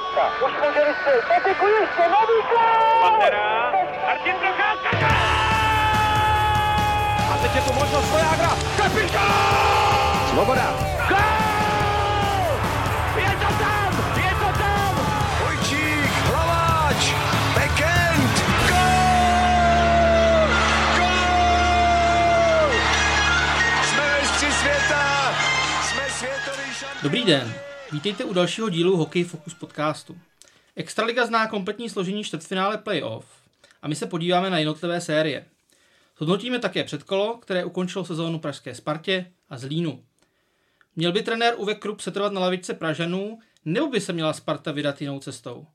Procházka. Už může vystřelit. Peteku ještě, nový gol! Pantera, Martin Procházka, A teď je tu možnost Vojágra. Kapitán! Svoboda. Gol! Je to tam! Je to tam! Vojčík, Hlaváč, Bekend, gol! Gol! Jsme mistři světa! Jsme světový šampion! Dobrý den, vítejte u dalšího dílu Hokej Focus podcastu. Extraliga zná kompletní složení čtvrtfinále playoff a my se podíváme na jednotlivé série. Zhodnotíme také předkolo, které ukončilo sezónu Pražské Spartě a Zlínu. Měl by trenér Uwe Krupp setrvat na lavičce Pražanů, nebo by se měla Sparta vydat jinou cestou?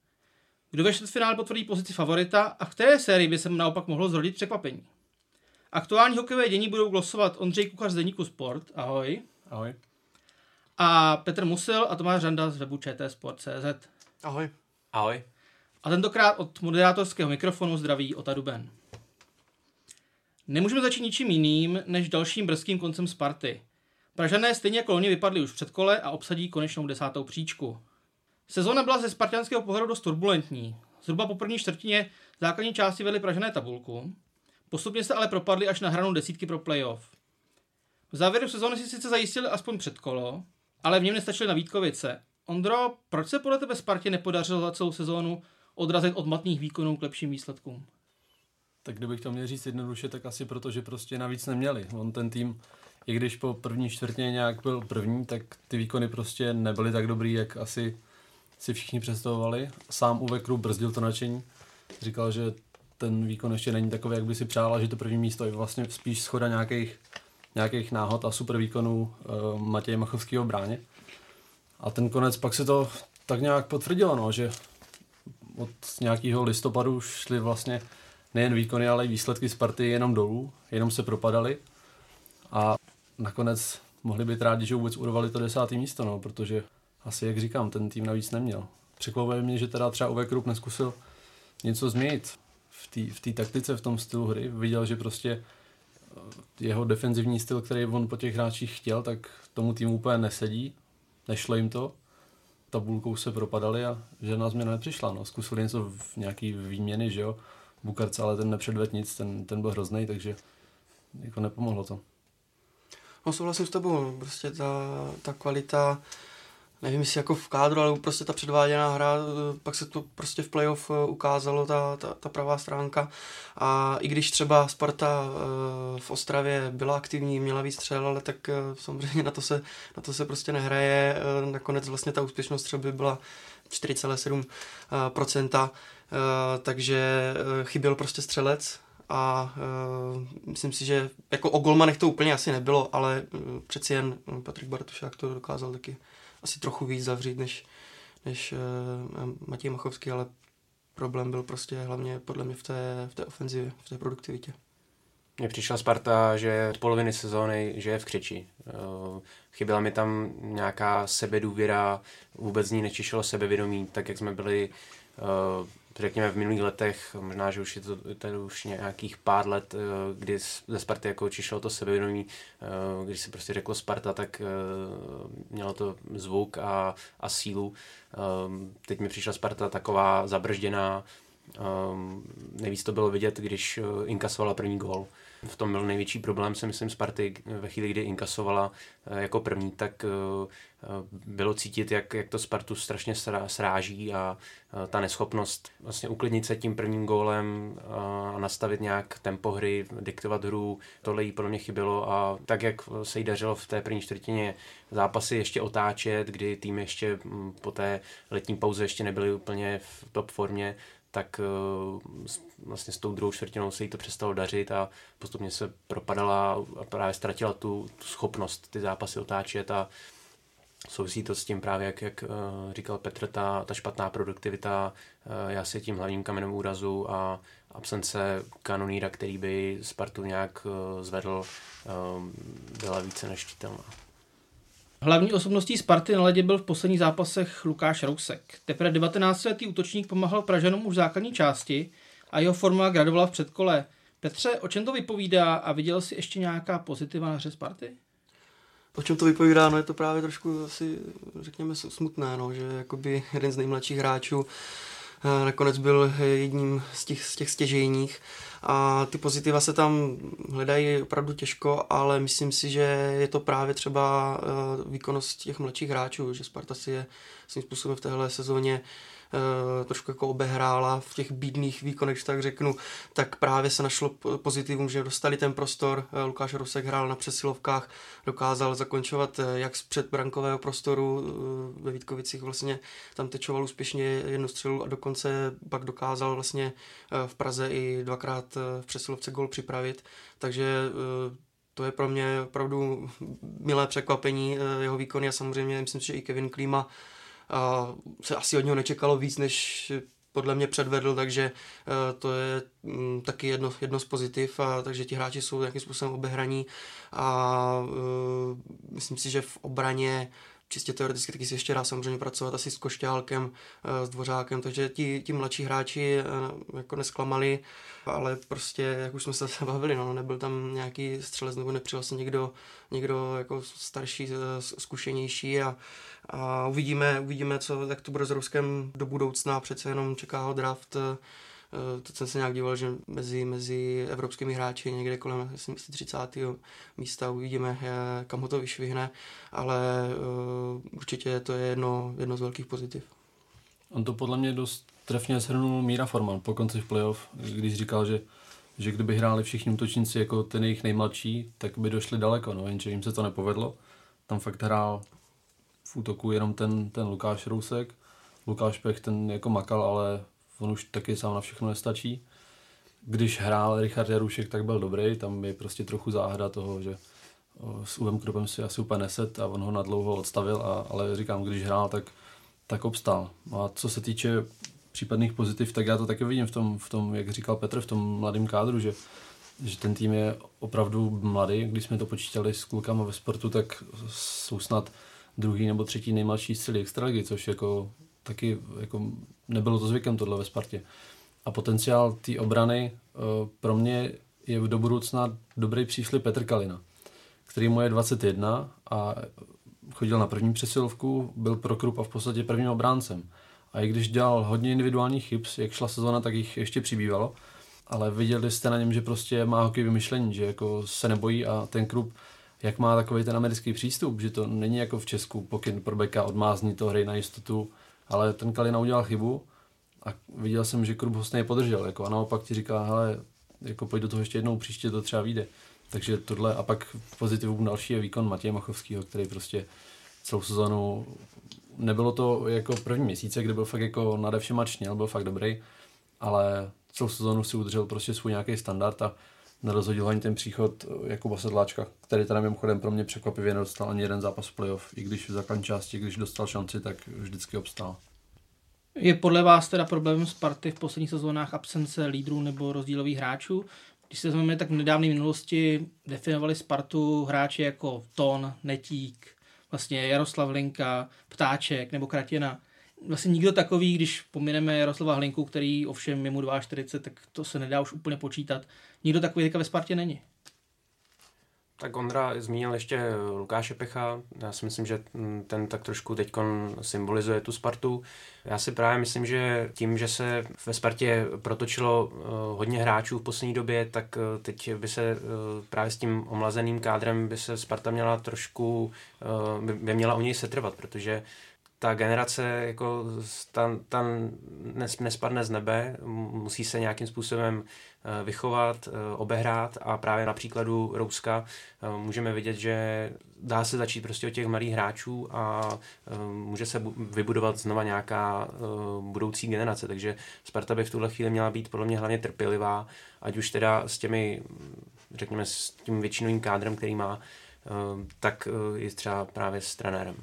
Kdo ve čtvrtfinále potvrdí pozici favorita a v které sérii by se naopak mohlo zrodit překvapení? Aktuální hokejové dění budou glosovat Ondřej Kuchař z Deníku Sport, ahoj, Ahoj. A Petr Musil a Tomáš Řanda z webu čtsport.cz. Ahoj. Ahoj. A tentokrát od moderátorského mikrofonu zdraví Ota Duben. Nemůžeme začít ničím jiným, než dalším brzkým koncem Sparty. Pražané stejně jako loni vypadli už v předkole a obsadí konečnou desátou příčku. Sezóna byla ze spartianského pohledu dost turbulentní. Zhruba po první čtvrtině základní části vedli Pražané tabulku. Postupně se ale propadli až na hranu desítky pro playoff. V závěru sezóny si sice zajistili aspoň předkolo, ale v něm nestačili na Vítkovice. Ondro, proč se podle tebe Spartě nepodařilo za celou sezónu odrazit od matných výkonů k lepším výsledkům? Tak kdybych to měl říct jednoduše, tak asi proto, že prostě navíc neměli. On ten tým, i když po první čtvrtině nějak byl první, tak ty výkony prostě nebyly tak dobrý, jak asi si všichni představovali. Sám Uwe Krupp brzdil to nadšení. Říkal, že ten výkon ještě není takový, jak by si přála, že to první místo je vlastně spíš schoda nějakých, nějakých náhod a super výkonů uh, Matěje Machovského bráně. A ten konec pak se to tak nějak potvrdilo, no, že od nějakého listopadu šly vlastně nejen výkony, ale i výsledky Sparty jenom dolů, jenom se propadaly a nakonec mohli být rádi, že vůbec urvali to desátý místo, no, protože asi, jak říkám, ten tým navíc neměl. Překvapuje mě, že teda třeba Uwe Krupp neskusil něco změnit v té v taktice, v tom stylu hry. Viděl, že prostě eh, jeho defenzivní styl, který on po těch hráčích chtěl, tak tomu týmu úplně nesedí, nešlo jim to, tabulkou se propadali a žádná změna nepřišla. No. Zkusili něco v nějaký výměny, že jo, Bukarce, ale ten nepředved nic, ten, ten byl hrozný, takže jako nepomohlo to. No souhlasím s tebou, prostě ta, ta kvalita, nevím jestli jako v kádru, ale prostě ta předváděná hra, pak se to prostě v playoff eh, ukázalo, ta, ta, ta pravá stránka. A i když třeba Sparta eh, v Ostravě byla aktivní, měla víc střel, ale tak eh, samozřejmě na to se, na to se prostě nehraje, nakonec vlastně ta úspěšnost třeba byla 4,7%, takže chyběl prostě střelec, a uh, myslím si, že jako o golmanech to úplně asi nebylo, ale uh, přeci jen Patrik Bartušák to dokázal taky asi trochu víc zavřít než, než uh, Matěj Machovský, ale problém byl prostě hlavně podle mě v té, v té ofenzivě, v té produktivitě. Mně přišla Sparta, že od poloviny sezóny, že je v křeči. Chyběla mi tam nějaká sebedůvěra, vůbec ní nečišelo sebevědomí, tak jak jsme byli řekněme v minulých letech, možná, že už je to tady už nějakých pár let, kdy ze Sparty jako čišlo to sebevědomí, když se prostě řeklo Sparta, tak mělo to zvuk a, a sílu. Teď mi přišla Sparta taková zabržděná, nejvíc to bylo vidět, když inkasovala první gól v tom byl největší problém, si myslím, Sparty ve chvíli, kdy inkasovala eh, jako první, tak eh, eh, bylo cítit, jak, jak to Spartu strašně sráží a ta neschopnost vlastně uklidnit se tím prvním gólem a nastavit nějak tempo hry, diktovat hru, tohle jí podle mě chybělo. A tak, jak se jí dařilo v té první čtvrtině zápasy ještě otáčet, kdy tým ještě hm, po té letní pauze ještě nebyly úplně v top formě, tak eh, vlastně s tou druhou čtvrtinou se jí to přestalo dařit a postupně se propadala a právě ztratila tu, tu schopnost ty zápasy otáčet a souvisí to s tím právě, jak, jak eh, říkal Petr, ta, ta špatná produktivita, eh, já si tím hlavním kamenem úrazu a absence kanoníra, který by Spartu nějak zvedl, byla více než čitelná. Hlavní osobností Sparty na ledě byl v posledních zápasech Lukáš Rousek. Teprve 19-letý útočník pomáhal Pražanům už v základní části a jeho forma gradovala v předkole. Petře, o čem to vypovídá a viděl jsi ještě nějaká pozitiva na hře Sparty? O čem to vypovídá, no je to právě trošku asi, řekněme, smutné, no, že jakoby jeden z nejmladších hráčů nakonec byl jedním z těch, z těch stěžejních. A ty pozitiva se tam hledají opravdu těžko, ale myslím si, že je to právě třeba eh, výkonnost těch mladších hráčů, že Sparta si je svým způsobem v téhle sezóně uh, trošku jako obehrála v těch bídných výkonech, tak řeknu, tak právě se našlo pozitivum, že dostali ten prostor, uh, Lukáš Rusek hrál na přesilovkách, dokázal zakončovat uh, jak z předbrankového prostoru ve Vítkovicích vlastně tam tečoval úspěšně jednu střelu a dokonce pak dokázal vlastně v Praze i dvakrát v přesilovce gol připravit, takže to je pro mě opravdu milé překvapení jeho výkony a samozřejmě myslím že i Kevin Klíma a se asi od něho nečekalo víc, než podle mě předvedl, takže e, to je mm, taky jedno, jedno z pozitiv, a, takže ti hráči jsou nějakým způsobem obehraní a uh, myslím si, že v obraně čistě teoreticky taky si ještě dá samozřejmě pracovat asi s Košťálkem, s Dvořákem, takže ti, ti mladší hráči jako nesklamali, ale prostě, jak už jsme se bavili, no, nebyl tam nějaký střelec nebo nepřijel se někdo, někdo jako starší, zkušenější a a uvidíme, uvidíme, co, jak to bude s Ruskem do budoucna, přece jenom čeká ho draft, eh, to jsem se nějak díval, že mezi, mezi evropskými hráči někde kolem 30. místa uvidíme, kam ho to vyšvihne, ale uh, určitě to je jedno, jedno z velkých pozitiv. On to podle mě dost trefně shrnul Míra Forman po konci v playoff, když říkal, že, že kdyby hráli všichni útočníci jako ten jejich nejmladší, tak by došli daleko, no jenže jim se to nepovedlo. Tam fakt hrál v útoku jenom ten, ten Lukáš Rousek. Lukáš Pech ten jako makal, ale on už taky sám na všechno nestačí. Když hrál Richard Jarušek, tak byl dobrý, tam je prostě trochu záhada toho, že s Uvem Kropem si asi úplně neset a on ho na dlouho odstavil, a, ale říkám, když hrál, tak, tak obstál. A co se týče případných pozitiv, tak já to taky vidím v tom, v tom jak říkal Petr, v tom mladém kádru, že, že ten tým je opravdu mladý. Když jsme to počítali s klukama ve sportu, tak jsou snad druhý nebo třetí nejmladší střely extraligy, což jako taky jako nebylo to zvykem tohle ve Spartě. A potenciál té obrany uh, pro mě je do budoucna dobrý příslip Petr Kalina, který mu je 21 a chodil na první přesilovku, byl pro Krupa v podstatě prvním obráncem. A i když dělal hodně individuálních chyb, jak šla sezona, tak jich ještě přibývalo. Ale viděli jste na něm, že prostě má hokejové myšlení, že jako se nebojí a ten Krup jak má takový ten americký přístup, že to není jako v Česku pokyn pro beka, odmázní to, hry na jistotu, ale ten Kalina udělal chybu a viděl jsem, že Krup ho stejně podržel, jako a naopak ti říká, hele, jako pojď do toho ještě jednou, příště to třeba vyjde. Takže tohle a pak pozitivum další je výkon Matěje Machovského, který prostě celou sezonu nebylo to jako první měsíce, kdy byl fakt jako nade všem čněl, byl fakt dobrý, ale celou sezonu si udržel prostě svůj nějaký standard a nerozhodil ani ten příchod Jakuba Sedláčka, který teda mimochodem pro mě překvapivě nedostal ani jeden zápas playoff, i když v základní části, když dostal šanci, tak vždycky obstál. Je podle vás teda problém Sparty v posledních sezónách absence lídrů nebo rozdílových hráčů? Když se vezmeme, tak v nedávné minulosti definovali Spartu hráči jako Ton, Netík, vlastně Jaroslav Linka, Ptáček nebo Kratěna vlastně nikdo takový, když pomineme Jaroslava Hlinku, který ovšem je mu 42, tak to se nedá už úplně počítat. Nikdo takový teďka ve Spartě není. Tak Ondra zmínil ještě Lukáše Pecha. Já si myslím, že ten tak trošku teď symbolizuje tu Spartu. Já si právě myslím, že tím, že se ve Spartě protočilo eh, hodně hráčů v poslední době, tak eh, teď by se eh, právě s tím omlazeným kádrem by se Sparta měla trošku, by měla o něj setrvat, protože ta generace jako ta, ta nespadne z nebe, musí se nějakým způsobem eh, vychovat, eh, obehrát a právě na příkladu Rouska eh, můžeme vidět, že dá se začít prostě od těch malých hráčů a může se vybudovat znova nějaká budoucí generace, takže Sparta by v tuhle chvíli měla být podle mě hlavně trpělivá, ať už teda s těmi, řekněme, s tím většinovým kádrem, který má, tak i třeba právě s trenérem.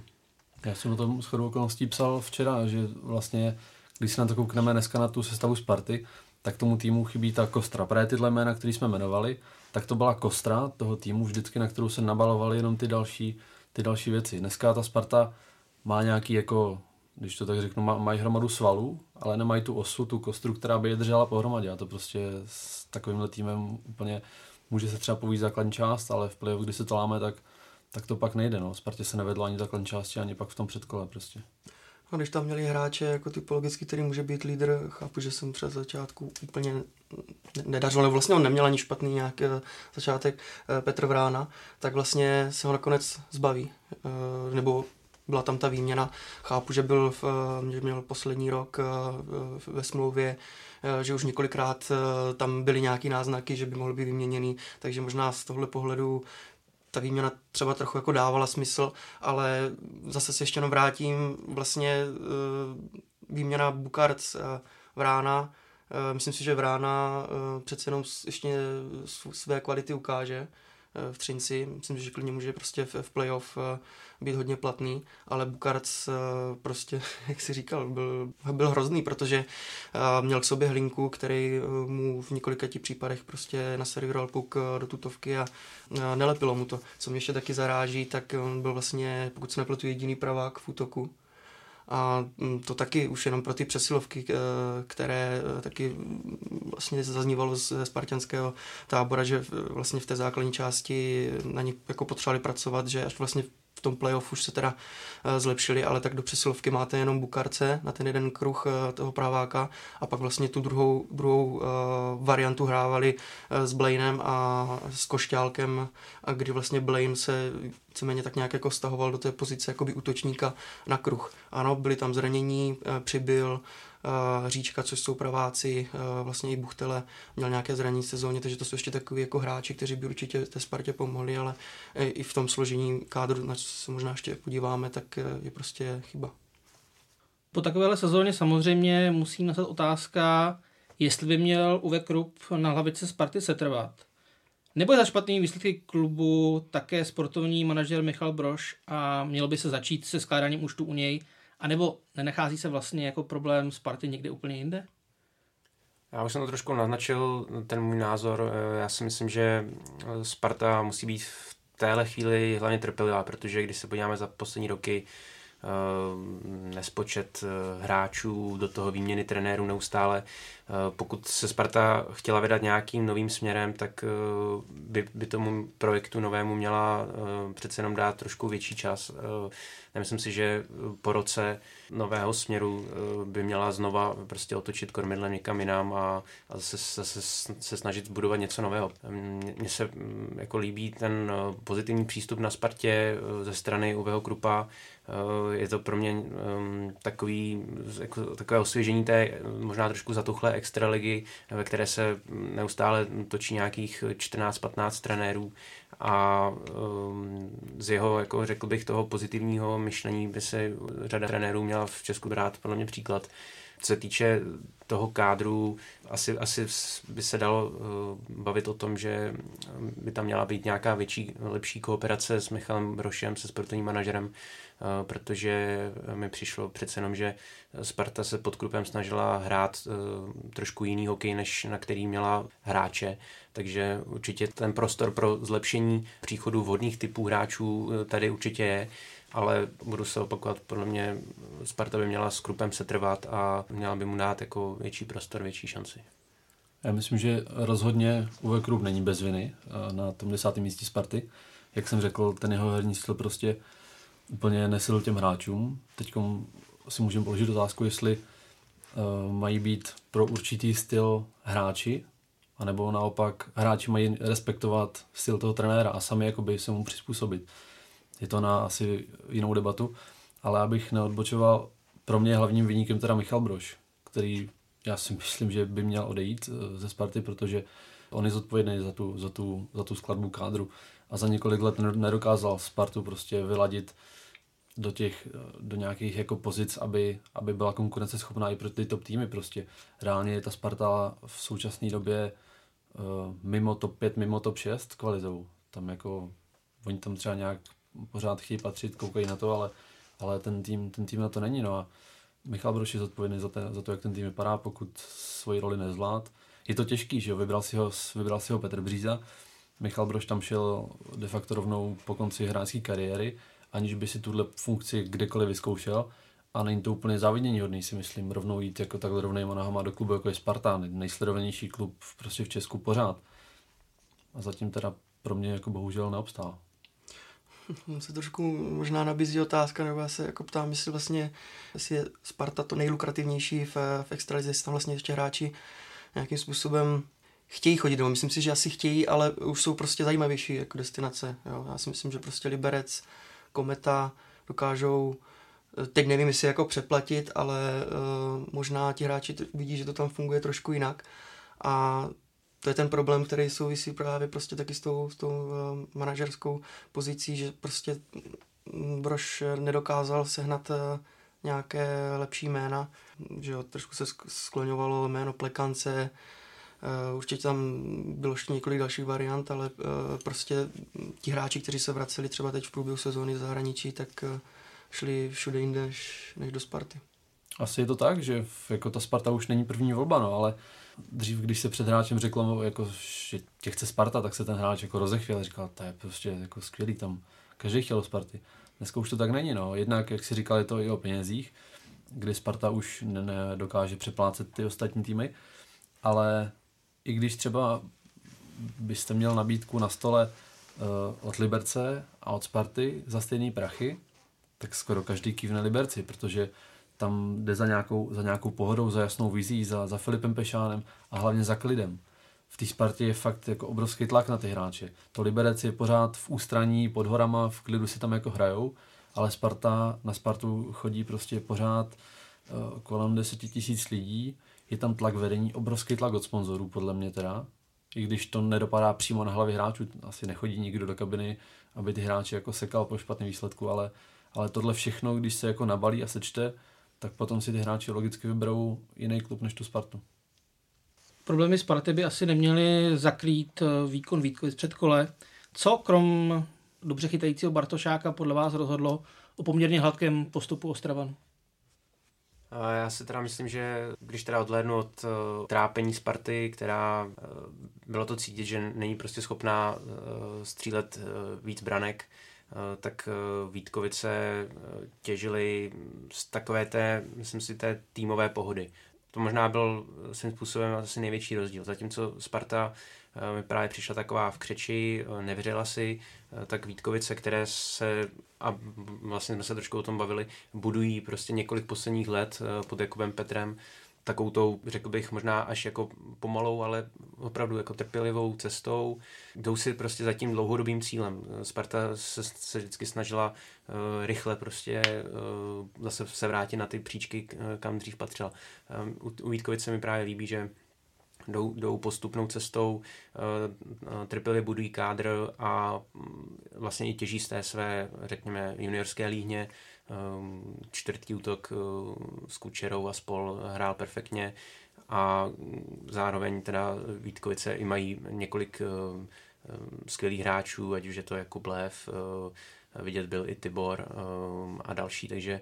Já jsem o tom shodou okolností psal včera, že vlastně, když se na to koukneme dneska na tu sestavu Sparty, tak tomu týmu chybí ta kostra. Právě tyhle jména, které jsme jmenovali, tak to byla kostra toho týmu vždycky, na kterou se nabalovaly jenom ty další, ty další věci. Dneska ta Sparta má nějaký jako, když to tak řeknu, má, mají hromadu svalů, ale nemají tu osu, tu kostru, která by je držela pohromadě. A to prostě s takovýmhle týmem úplně může se třeba povíct základní část, ale v playoff, kdy se to láme, tak tak to pak nejde. No. Spartě se nevedlo ani takhle části, ani pak v tom předkole prostě. A když tam měli hráče jako typologicky, který může být lídr, chápu, že jsem před začátku úplně nedařil, ale vlastně on neměl ani špatný nějaký eh, začátek eh, Petr Vrána, tak vlastně se ho nakonec zbaví. Eh, nebo byla tam ta výměna. Chápu, že byl v, že měl poslední rok ve smlouvě, že už několikrát tam byly nějaký náznaky, že by mohl být vyměněný, takže možná z tohle pohledu ta výměna třeba trochu jako dávala smysl, ale zase se ještě jenom vrátím, vlastně výměna Bukarc Vrána, myslím si, že Vrána přece jenom ještě své kvality ukáže, v Třinci. Myslím, že klidně může prostě v, playoff eh, být hodně platný, ale Bukarc eh, prostě, jak si říkal, byl, byl hrozný, protože eh, měl k sobě hlinku, který mu v několika těch případech prostě naservíroval puk do tutovky a nelepilo mu to. Co mě ještě taky zaráží, tak on byl vlastně, pokud se nepletu, jediný pravák v útoku a mm, to taky už jenom pro ty přesilovky, eh, které eh, taky mm, vlastně zaznívalo z spartianského tábora, že vlastně v té základní části na ní jako potřebovali pracovat, že až vlastně tom playoff už se teda eh, zlepšili, ale tak do přesilovky máte jenom Bukarce na ten jeden kruh toho praváka a pak vlastně tu druhou, druhou variantu hrávali s Blainem a s Košťálkem, a kdy vlastně Blaine se víceméně tak nějak jako stahoval do té pozice jakoby útočníka na kruh. Ano, byli tam zranění, eh, přibyl, eh, Říčka, což jsou praváci, vlastně i Buchtele měl nějaké zranění v sezóně, takže to jsou ještě takový jako hráči, kteří by určitě té Spartě pomohli, ale i v tom složení kádru, na co se možná ještě podíváme, tak je prostě chyba. Po takovéhle sezóně samozřejmě musí nastat otázka, jestli by měl Uwe Krupp na hlavice Sparty setrvat. Nebo za špatný výsledky klubu také sportovní manažer Michal Broš a měl by se začít se skládáním účtu u něj, anebo nenachází se vlastně jako problém Sparty někde úplně jinde? Já už jsem to trošku naznačil, ten můj názor. Já si myslím, že Sparta musí být v téhle chvíli hlavně trpělivá, protože když se podíváme za poslední roky, Eh, nespočet eh, hráčů, do toho výměny trenérů neustále. Eh, pokud se Sparta chtěla vydat nějakým novým směrem, tak by, by tomu projektu novému měla přece jenom dát trošku větší čas. Nemyslím si, že po roce nového směru by měla znova prostě otočit kormidlem někam jinam a, a zase, zase se snažit budovat něco nového. Mně se mm, jako líbí ten pozitivní přístup na Spartě ze strany Uveho Krupa, Eh, je to pro mě um, takový, jako, takové osvěžení té možná trošku zatuchlé extraligy, ve které se neustále točí nějakých 14-15 trenérů a um, z jeho, jako řekl bych, toho pozitivního myšlení by se řada trenérů měla v Česku brát podle mě příklad. Co se týče toho kádru, asi, asi by se dalo uh, bavit o tom, že by tam měla být nějaká větší, lepší kooperace s Michalem Brošem, se sportovním manažerem, Eh, protože mi přišlo přece jenom, že Sparta se pod klubem snažila hrát eh, trošku jiný hokej, než na který měla hráče, takže určitě ten prostor pro zlepšení příchodu vhodných typů hráčů eh, tady určitě je, ale budu se opakovat, podle mě Sparta by měla s klubem setrvat a měla by mu dát jako větší prostor, větší šanci. Já myslím, že rozhodně Uwe Krupp není bez viny na tom desátém místě Sparty. Jak jsem řekl, ten jeho herní styl prostě úplně nesil těm hráčům. Teď si můžeme položit otázku, jestli uh, mají být pro určitý styl hráči, anebo naopak hráči mají respektovat styl toho trenéra a sami jakoby se mu přizpůsobit. Je to na asi jinou debatu, ale abych neodbočoval, pro mě hlavním vyníkem teda Michal Broš, který já si myslím, že by měl odejít eh, ze Sparty, protože on je zodpovědný za tu, za tu, za tu skladbu kádru a za několik let nedokázal Spartu prostě vyladit do těch, do nějakých jako pozic, aby, aby byla konkurenceschopná i pro ty top týmy prostě. Reálně je ta Sparta v současné době uh, mimo top 5, mimo top 6 kvalitou. Tam jako, oni tam třeba nějak pořád chtějí patřit, koukají na to, ale, ale ten tým, ten tým na to není. No a Michal Broš je zodpovědný za, te, za to, jak ten tým vypadá, pokud svoji roli nezvlád. Je to těžký, že jo, vybral si ho, vybral si ho Petr Bříza, Michal Broš tam šel de facto rovnou po konci hráčské kariéry, aniž by si tuhle funkci kdekoliv vyzkoušel. A není to úplně závidění hodný, si myslím, rovnou jít jako takhle rovnýma nohama do klubu, jako je Spartan, nejsledovanější klub prostě v Česku pořád. A zatím teda pro mě jako bohužel neobstál. se trošku možná nabízí otázka, nebo já se jako ptám, jestli vlastně jestli je Sparta to nejlukrativnější v, v extralize, jestli tam vlastně ještě hráči nějakým způsobem chtějí chodit domů. Myslím si, že asi chtějí, ale už jsou prostě zajímavější jako destinace. Jo. Já si myslím, že prostě Liberec, Kometa dokážou teď nevím, jestli jako přeplatit, ale uh, možná ti hráči vidí, že to tam funguje trošku jinak. A to je ten problém, který souvisí právě prostě taky s tou, s tou uh, manažerskou pozicí, že prostě Brož nedokázal sehnat uh, nějaké lepší jména, že jo, trošku se skloňovalo jméno Plekance, určitě tam bylo ještě několik dalších variant, ale uh, prostě ti hráči, kteří se vraceli třeba teď v průběhu sezóny z zahraničí, tak uh, šli všude jinde než do Sparty. Asi je to tak, že jako ta Sparta už není první volba, no, ale dřív, když se před hráčem řeklo, jako, že tě chce Sparta, tak se ten hráč jako rozechvěl a říkal, to je prostě jako skvělý, tam každý chtěl do Sparty. Dneska už to tak není, no. Jednak, jak si říkal, je to i o penězích, kdy Sparta už nedokáže přeplácet ty ostatní týmy, ale i když třeba byste měl nabídku na stole uh, od Liberce a od Sparty za stejné prachy, tak skoro každý kývne Liberci, protože tam jde za nějakou, za nějakou pohodou, za jasnou vizí, za, za Filipem Pešánem a hlavně za klidem. V té Spartě je fakt jako obrovský tlak na ty hráče. To Liberec je pořád v ústraní, pod horama, v klidu si tam jako hrajou, ale Sparta, na Spartu chodí prostě pořád uh, kolem 10 tisíc lidí, je tam tlak vedení, obrovský tlak od sponzorů, podle mě teda, i když to nedopadá přímo na hlavy hráčů, asi nechodí nikdo do kabiny, aby ty hráči jako sekal po špatném výsledku, ale ale tohle všechno, když se jako nabalí a sečte, tak potom si ty hráči logicky vyberou jiný klub než tu Spartu. Problémy Sparty by asi neměly zakrýt eh, výkon Vítkovic před kole. Co krom dobře chytajícího Bartošáka podle vás rozhodlo o poměrně hladkém postupu Ostravanu? Já si teda myslím, že když teda odhlédnu od uh, trápení Sparty, která uh, bylo to cítit, že není prostě schopná uh, střílet víc branek, Eh, tak eh, Vítkovice eh, těžili z takové té, myslím si, té týmové pohody. To možná byl svým způsobem asi největší rozdíl. Zatímco Sparta mi právě přišla taková v křeči, nevřela si, tak Vítkovice, které se, a vlastně jsme se trošku o tom bavili, budují prostě několik posledních let pod Jakubem Petrem, takovou tou, řekl bych, možná až jako pomalou, ale opravdu jako trpělivou cestou. Jdou si prostě za tím dlouhodobým cílem. Sparta se, se vždycky snažila uh, rychle prostě uh, zase se vrátit na ty příčky, kam dřív patřila. Um, u, u Vítkovice mi právě líbí, že jdou, jdou postupnou cestou, uh, trpělivě budují kádr a um, vlastně i těží z té své, řekněme, juniorské líhně, Ehm, čtvrtý útok eh, s Kučerou a spol hrál perfektně a zároveň teda Vítkovice i mají několik eh, eh, skvělých hráčů, ať už je to Jakub Lev, vidět byl i Tibor a další, takže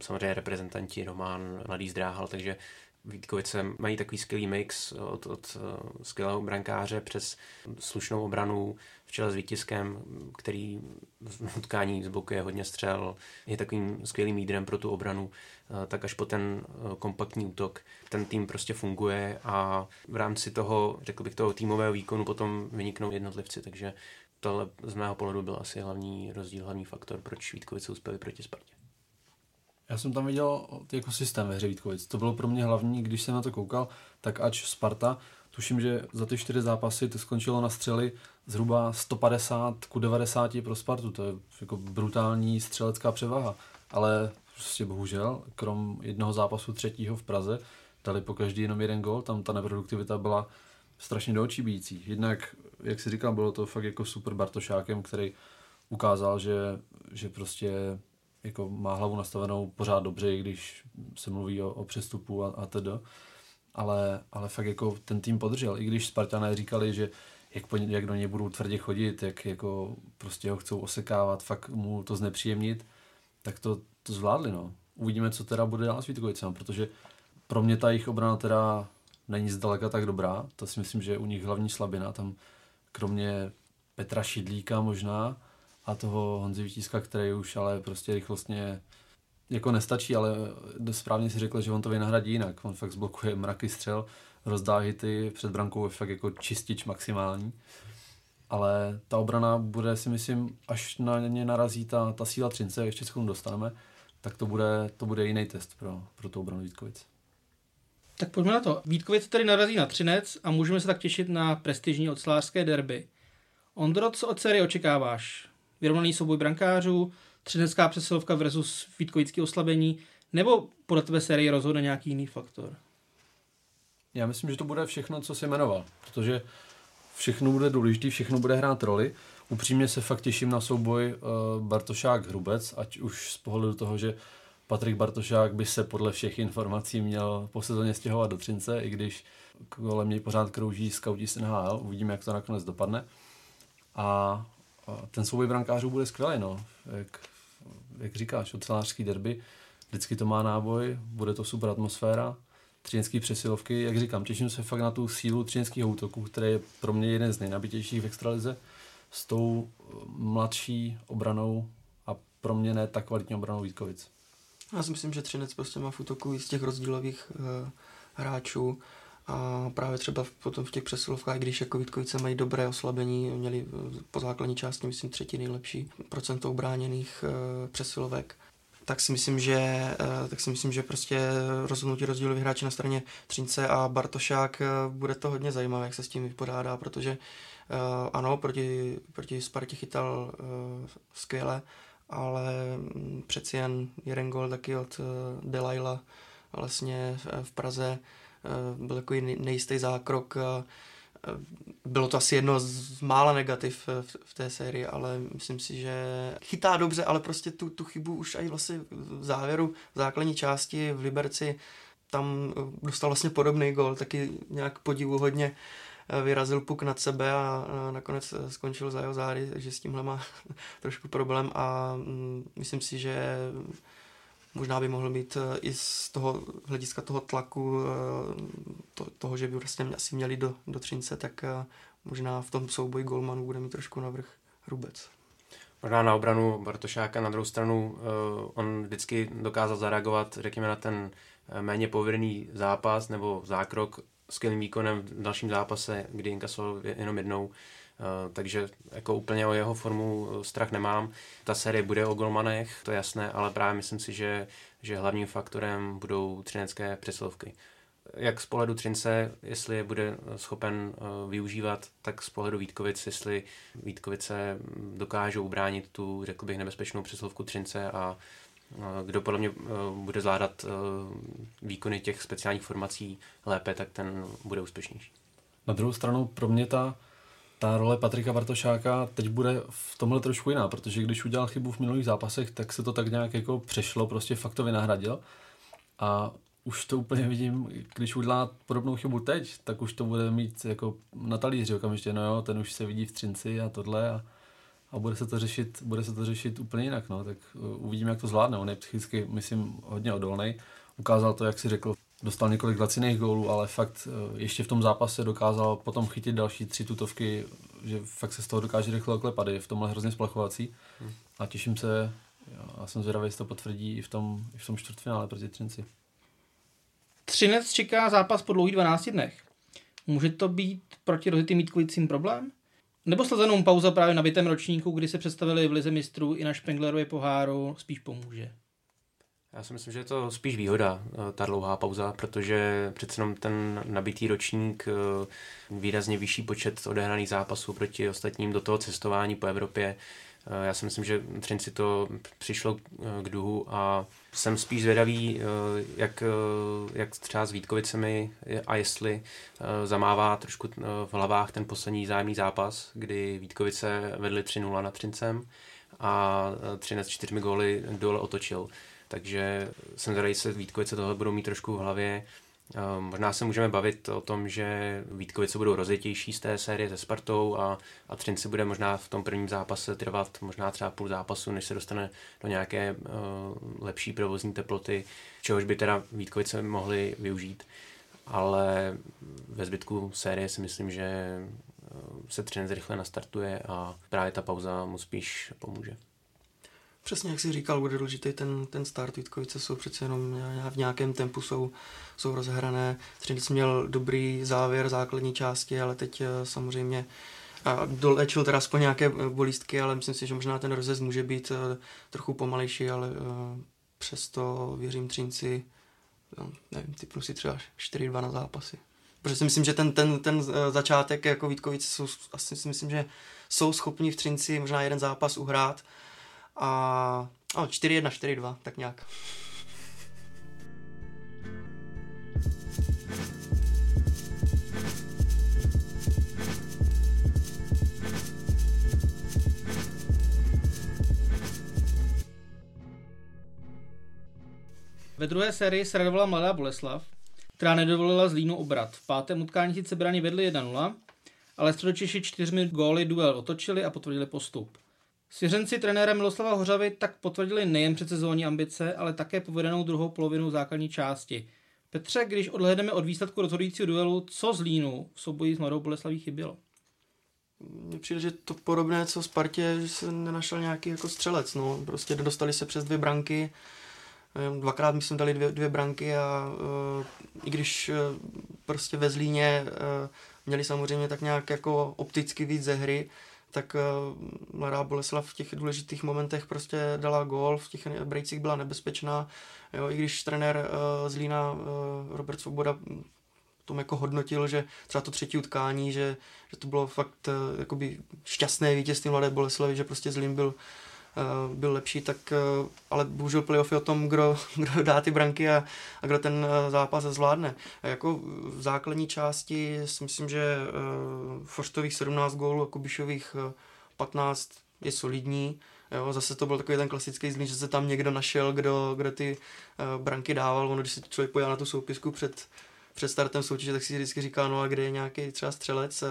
samozřejmě reprezentanti Román, Mladý Zdráhal, takže Vítkovice mají takový skvělý mix od, od skvělého brankáře přes slušnou obranu v čele s Vítiskem, který v utkání z boku je hodně střel, je takovým skvělým lídrem pro tu obranu, eh, tak až po ten eh, kompaktní útok ten tým prostě funguje a v rámci toho, řekl bych, toho týmového výkonu potom vyniknou jednotlivci, takže tohle z mého pohledu byl asi hlavní rozdíl, hlavní faktor, proč Vítkovice uspěli proti Spartě. Já jsem tam viděl jako systém ve hře Vítkovic. To bylo pro mě hlavní, když jsem na to koukal, tak ač Sparta, tuším, že za ty čtyři zápasy to skončilo na střely zhruba 150 ku 90 pro Spartu. To je jako brutální střelecká převaha. Ale prostě bohužel, krom jednoho zápasu třetího v Praze, dali po každý jenom jeden gol, tam ta neproduktivita byla strašně do očí bíjící. Jednak, jak si říkal, bylo to fakt jako super Bartošákem, který ukázal, že, že prostě jako má hlavu nastavenou pořád dobře, i když se mluví o, o přestupu a, a tedy. Ale, ale fakt jako ten tým podržel, i když Spartané říkali, že jak, po, jak do něj budou tvrdě chodit, jak jako prostě ho chcou osekávat, fakt mu to znepříjemnit, tak to, to zvládli, no. Uvidíme, co teda bude dál s Vítkovicem, protože pro mě ta jejich obrana teda není zdaleka tak dobrá, to si myslím, že je u nich hlavní slabina, tam kromě Petra Šidlíka možná, a toho Honzi Vítiska, který už ale prostě rychlostně jako nestačí, ale správně si řekl, že on to vynahradí jinak. On fakt zblokuje mraky střel, rozdá hity, před brankou je fakt jako čistič maximální. ale ta obrana bude, si myslím, až na ně narazí ta, ta síla Třince, ještě se dostaneme, tak to bude, to bude jiný test pro, pro tu obranu Vítkovic. Tak pojďme na to. Vítkovic tedy narazí na Třinec a můžeme se tak těšit na prestižní ocelářské derby. Ondro, co od série očekáváš? Vyrovnaný souboj brankářů, třinecká přesilovka versus Vítkovický oslabení, nebo podle tebe série rozhodne nějaký jiný faktor? Já myslím, že to bude všechno, co jsi jmenoval, protože všechno bude důležité, všechno bude hrát roli. Upřímně se fakt těším na souboj uh, Bartošák-Hrubec, ať už z pohledu toho, že Patrik Bartošák by se podle všech informací měl po sezóně stěhovat do Třince, i když kolem něj pořád krouží skauti z NHL. Uvidíme, jak to nakonec dopadne. A ten souboj brankářů bude skvělý, no. Jak, jak říkáš, ocelářský derby, vždycky to má náboj, bude to super atmosféra, třinecký přesilovky, jak říkám, těším se fakt na tu sílu třineckého útoku, který je pro mě jeden z nejnabitějších v extralize, s tou mladší obranou a pro mě ne tak kvalitní obranou Vítkovic. Já si myslím, že Třinec prostě má v útoku z těch rozdílových uh, hráčů a právě třeba potom v těch přesilovkách, když jako Vítkovice mají dobré oslabení, měli eh, po základní části, myslím, třetí nejlepší procento obráněných uh, přesilovek, tak si myslím, že, uh, tak si myslím, že prostě rozhodnutí rozdílových hráči na straně Třince a Bartošák uh, bude to hodně zajímavé, jak se s tím vypořádá, protože ano, proti, proti Spartě chytal skvěle, ale mm, přeci jen jeden gol taky od Delaila vlastně v Praze byl takový nejistý zákrok. Uh, bylo to asi jedno z mála negativ v, v té sérii, ale myslím si, že chytá dobře, ale prostě tu, tu chybu už i vlastně v závěru, v základní části v Liberci, tam dostal vlastně podobný gol, taky nějak podivuhodně vyrazil puk nad sebe a nakonec skončil za jeho zády, takže s tímhle má trošku problém a mm, myslím si, že možná by mohl mít e, i z toho hlediska toho tlaku, e, to, toho, že by vlastně asi měli do, do Třince, tak e, možná v tom souboji golmanů bude mít trošku navrh Hrubec. Možná na obranu Bartošáka, na druhou stranu on vždycky dokázal zareagovat, řekněme, na ten méně pověrný zápas nebo zákrok skvělým výkonem v dalším zápase, kdy inkasoval jenom jednou. Uh, takže jako úplně o jeho formu eh, strach nemám. Ta série bude o golmanech, to je jasné, ale právě myslím si, že, že hlavním faktorem budou třinecké přesilovky. Jak z pohledu Třince, jestli je bude schopen uh, využívat, tak z pohledu Vítkovic, jestli Vítkovice dokážou ubránit tu, řekl bych, nebezpečnou přesilovku Třince a kdo podle mě eh, bude zvládat eh, výkony těch speciálních formací lépe, tak ten bude úspěšnější. Na druhou stranu pro mě ta, ta role Patrika Bartošáka teď bude v tomhle trošku jiná, protože když udělal chybu v minulých zápasech, tak se to tak nějak jako přešlo, prostě fakt to vynahradil. A už to úplně vidím, když udělá podobnou chybu teď, tak už to bude mít jako na talíři okamžitě, no jo, ten už se vidí v Třinci a tohle a a bude se to řešit, bude se to řešit úplně jinak, no, tak uh, uvidíme, jak to zvládne. On je psychicky, myslím, hodně odolný. Ukázal to, jak si řekl, dostal několik laciných gólů, ale fakt uh, ještě v tom zápase dokázal potom chytit další tři tutovky, že fakt se z toho dokáže rychle oklepat, je v tomhle hrozně splachovací hmm. a těším se, já jsem zvědavý, jestli to potvrdí i v tom, i v tom čtvrtfinále proti Třinci. Třinec čeká zápas po dlouhých 12 dnech. Může to být proti rozitým Mítkovicím problém? Nebo slezenou pauza právě na bytém ročníku, kdy se představili v Lize mistrů i na Špenglerově poháru, spíš pomůže? Já si myslím, že je to spíš výhoda, eh, ta dlouhá pauza, protože přece jenom ten nabitý ročník, eh, výrazně vyšší počet odehraných zápasů proti ostatním do toho cestování po Evropě. Eh, já si myslím, že Třinci to přišlo k duhu a jsem spíš zvědavý, jak, jak třeba s Vítkovicemi a jestli zamává trošku v hlavách ten poslední zájemný zápas, kdy Vítkovice vedli 3-0 nad Třincem a Třinec čtyřmi góly dole otočil. Takže jsem zvědavý, se Vítkovice tohle budou mít trošku v hlavě. Ehm, možná se můžeme bavit o tom, že Vítkovice budou rozjetější z té série se Spartou a, a Třinci bude možná v tom prvním zápase trvat možná třeba půl zápasu, než se dostane do nějaké uh, lepší provozní teploty, čehož by teda Vítkovice mohli využít. Ale ve zbytku série si myslím, že eh, se Třinec rychle nastartuje a právě ta pauza mu spíš pomůže. Přesně jak jsi říkal, bude důležitý ten, ten start. Vítkovice jsou přece jenom v nějakém tempu, jsou, jsou rozhrané. Třinec měl dobrý závěr základní části, ale teď eh, samozřejmě a dolečil teda aspoň nějaké bolístky, ale myslím si, že možná ten rozjezd může být trochu pomalejší, ale přesto věřím Třinci, no, nevím, typnu si třeba 4-2 na zápasy. Protože si myslím, že ten, ten, ten začátek jako Vítkovice jsou, asi si myslím, že jsou schopni v Třinci možná jeden zápas uhrát a no, 4-1, 4-2, tak nějak. Ve druhé sérii se radovala mladá Boleslav, která nedovolila Zlínu obrat. V pátém utkání sice Brani vedli 1-0, ale středočeši čtyřmi góly duel otočili a potvrdili postup. Svěřenci trenéra Miloslava Hořavy tak potvrdili nejen předsezónní ambice, ale také povedenou druhou polovinu základní části. Petře, když odhledneme od výsledku rozhodujícího duelu, co z Línu v souboji s Mladou Boleslaví chybělo? Mně přijde, že to podobné, co Spartě, že se nenašel nějaký jako střelec. No. Prostě dostali se přes dvě branky, dvakrát myslím dali dvě, dvě branky a uh, i když uh, prostě ve Zlíně uh, měli samozřejmě tak nějak jako opticky víc ze hry, tak uh, Mladá Boleslav v těch důležitých momentech prostě dala gól, v těch brejcích byla nebezpečná, jo, i když trenér uh, z Lína uh, Robert Svoboda tom jako hodnotil, že třeba to třetí utkání, že, že to bylo fakt jakoby šťastné vítězství Mladé Boleslavy, že prostě Zlín byl uh, byl lepší, tak uh, ale bohužel playoff je o tom, kdo, kdo dá ty branky a, a kdo ten uh, zápas zvládne. A jako v základní části si myslím, že Forstových 17 gólů a Kubišových uh, 15 je solidní. Jo, zase to byl takový ten klasický zlý, že se tam někdo našel, kdo, kdo ty branky dával. Ono, když se člověk pojá na tu soupisku před, před startem soutěže, tak si vždycky říká, no a kde je nějaký třeba střelec.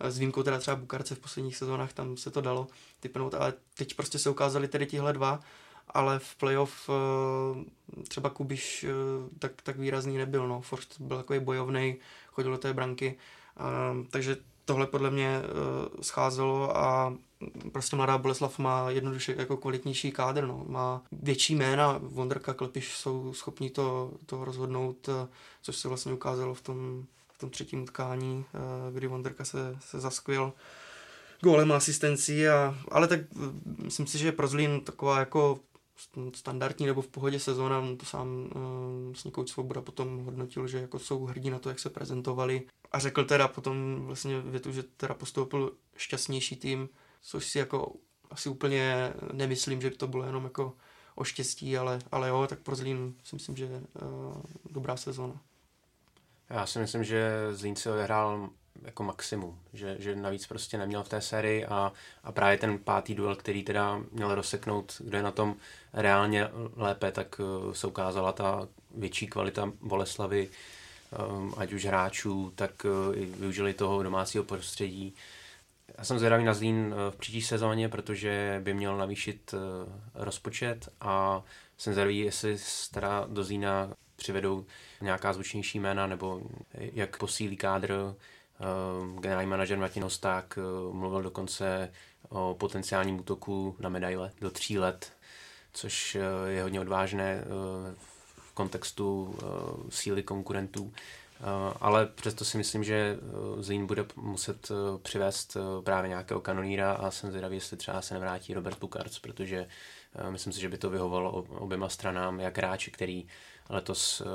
S výjimkou teda třeba Bukarce v posledních sezónách, tam se to dalo typnout, ale teď prostě se ukázali tedy tihle dva, ale v playoff eh, třeba Kubiš eh, tak, tak výrazný nebyl, no. Forst byl takový bojovný, chodil do té branky, takže tohle podle mě eh, scházelo a prostě mladá Boleslav má jednoduše jako kvalitnější kádr, no. má větší jména, Wonderka, Klepiš jsou schopni to, to rozhodnout, což se vlastně ukázalo v tom tom třetím utkání, eh, kdy Wonderka se, se zaskvěl gólem asistencí, a, ale tak eh, myslím si, že pro Zlín taková jako standardní nebo v pohodě sezóna, to sám uh, Snikouč Svoboda potom hodnotil, že jako jsou hrdí na to, jak se prezentovali a řekl teda potom vlastně větu, že teda postoupil šťastnější tým, což si jako asi úplně nemyslím, že to bylo jenom jako o štěstí, ale, ale jo, tak pro Zlín si myslím, že uh, dobrá sezóna. Já si myslím, že Zlín si odehrál jako maximum, že, že navíc prostě neměl v té sérii a, a právě ten pátý duel, který teda měl rozseknout, kdo je na tom reálně lépe, tak uh, se ukázala ta větší kvalita Boleslavy, um, ať už hráčů, tak uh, i využili toho domácího prostředí. Já jsem zvědavý na Zlín uh, v příští sezóně, protože by měl navýšit rozpočet a jsem zvědavý, jestli teda do Zlína přivedou nějaká zvučnější jména, nebo jak posílí kádr. Eh, generální manažer Martin Hosták eh, mluvil dokonce o potenciálním útoku na medaile do tří let, což eh, je hodně odvážné v kontextu síly konkurentů. Ale přesto si myslím, že Zlín bude muset přivést právě nějakého kanoníra a jsem zvědavý, jestli třeba se nevrátí Robert Bukarc, protože myslím si, že by to vyhovalo oběma stranám, jak hráči, který letos uh,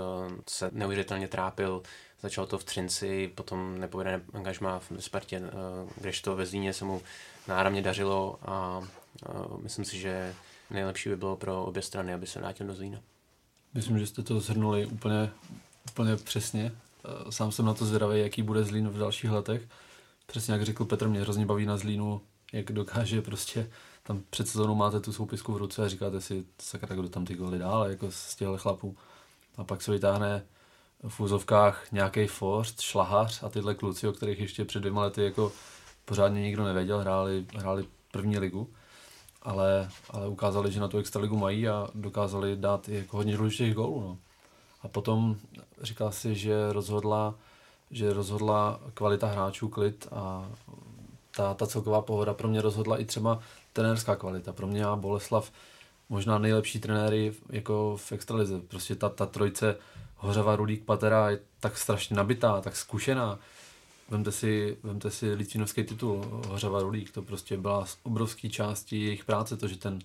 se neuvěřitelně trápil, začal to v Třinci, potom nepovedené angažma v Spartě, uh, kdežto ve Zlíně se mu náramně dařilo a uh, myslím si, že nejlepší by bylo pro obě strany, aby se vrátil do Zlína. Myslím, že jste to zhrnuli úplně, úplně přesně. Sám jsem na to zvědavý, jaký bude Zlín v dalších letech. Přesně jak řekl Petr, mě hrozně baví na Zlínu, jak dokáže prostě tam před sezónou máte tu soupisku v ruce a říkáte si, sakra, kdo tam ty goly dál, jako z těchto chlapů a pak se vytáhne v úzovkách nějaký Forst, Šlahař a tyhle kluci, o kterých ještě před dvěma lety jako pořádně nikdo nevěděl, hráli, hráli první ligu, ale, ale ukázali, že na tu extraligu mají a dokázali dát i jako hodně důležitých gólů. No. A potom říkal si, že rozhodla, že rozhodla kvalita hráčů, klid a ta, ta celková pohoda pro mě rozhodla i třeba trenérská kvalita. Pro mě a Boleslav možná nejlepší trenéry jako v extralize. Prostě ta, ta trojce Hořava, Rulík, Patera je tak strašně nabitá, tak zkušená. vemte si, vemte si Litvinovský titul Hořava Rulík, to prostě byla z obrovské části jejich práce, to, že ten,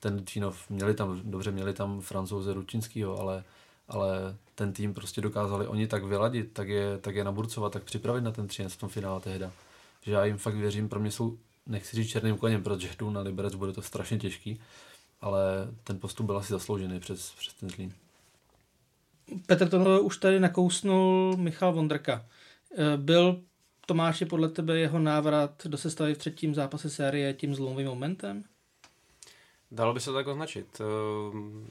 ten Litvinov, měli tam, dobře, měli tam francouze Ručinskýho, ale, ale ten tým prostě dokázali oni tak vyladit, tak je, tak je naburcovat, tak připravit na ten 13 v tom finále tehda. Že já jim fakt věřím, pro mě jsou, nechci říct černým koněm, protože jdu na Liberec, bude to strašně těžký, ale ten postup byl asi zasloužený přes, přes ten Zlín. Petr to už tady nakousnul Michal Vondrka. Eh, byl Tomáši podle tebe jeho návrat do sestavy v třetím zápase série tím zlomovým momentem? Dalo by se to tak označit. Ehm,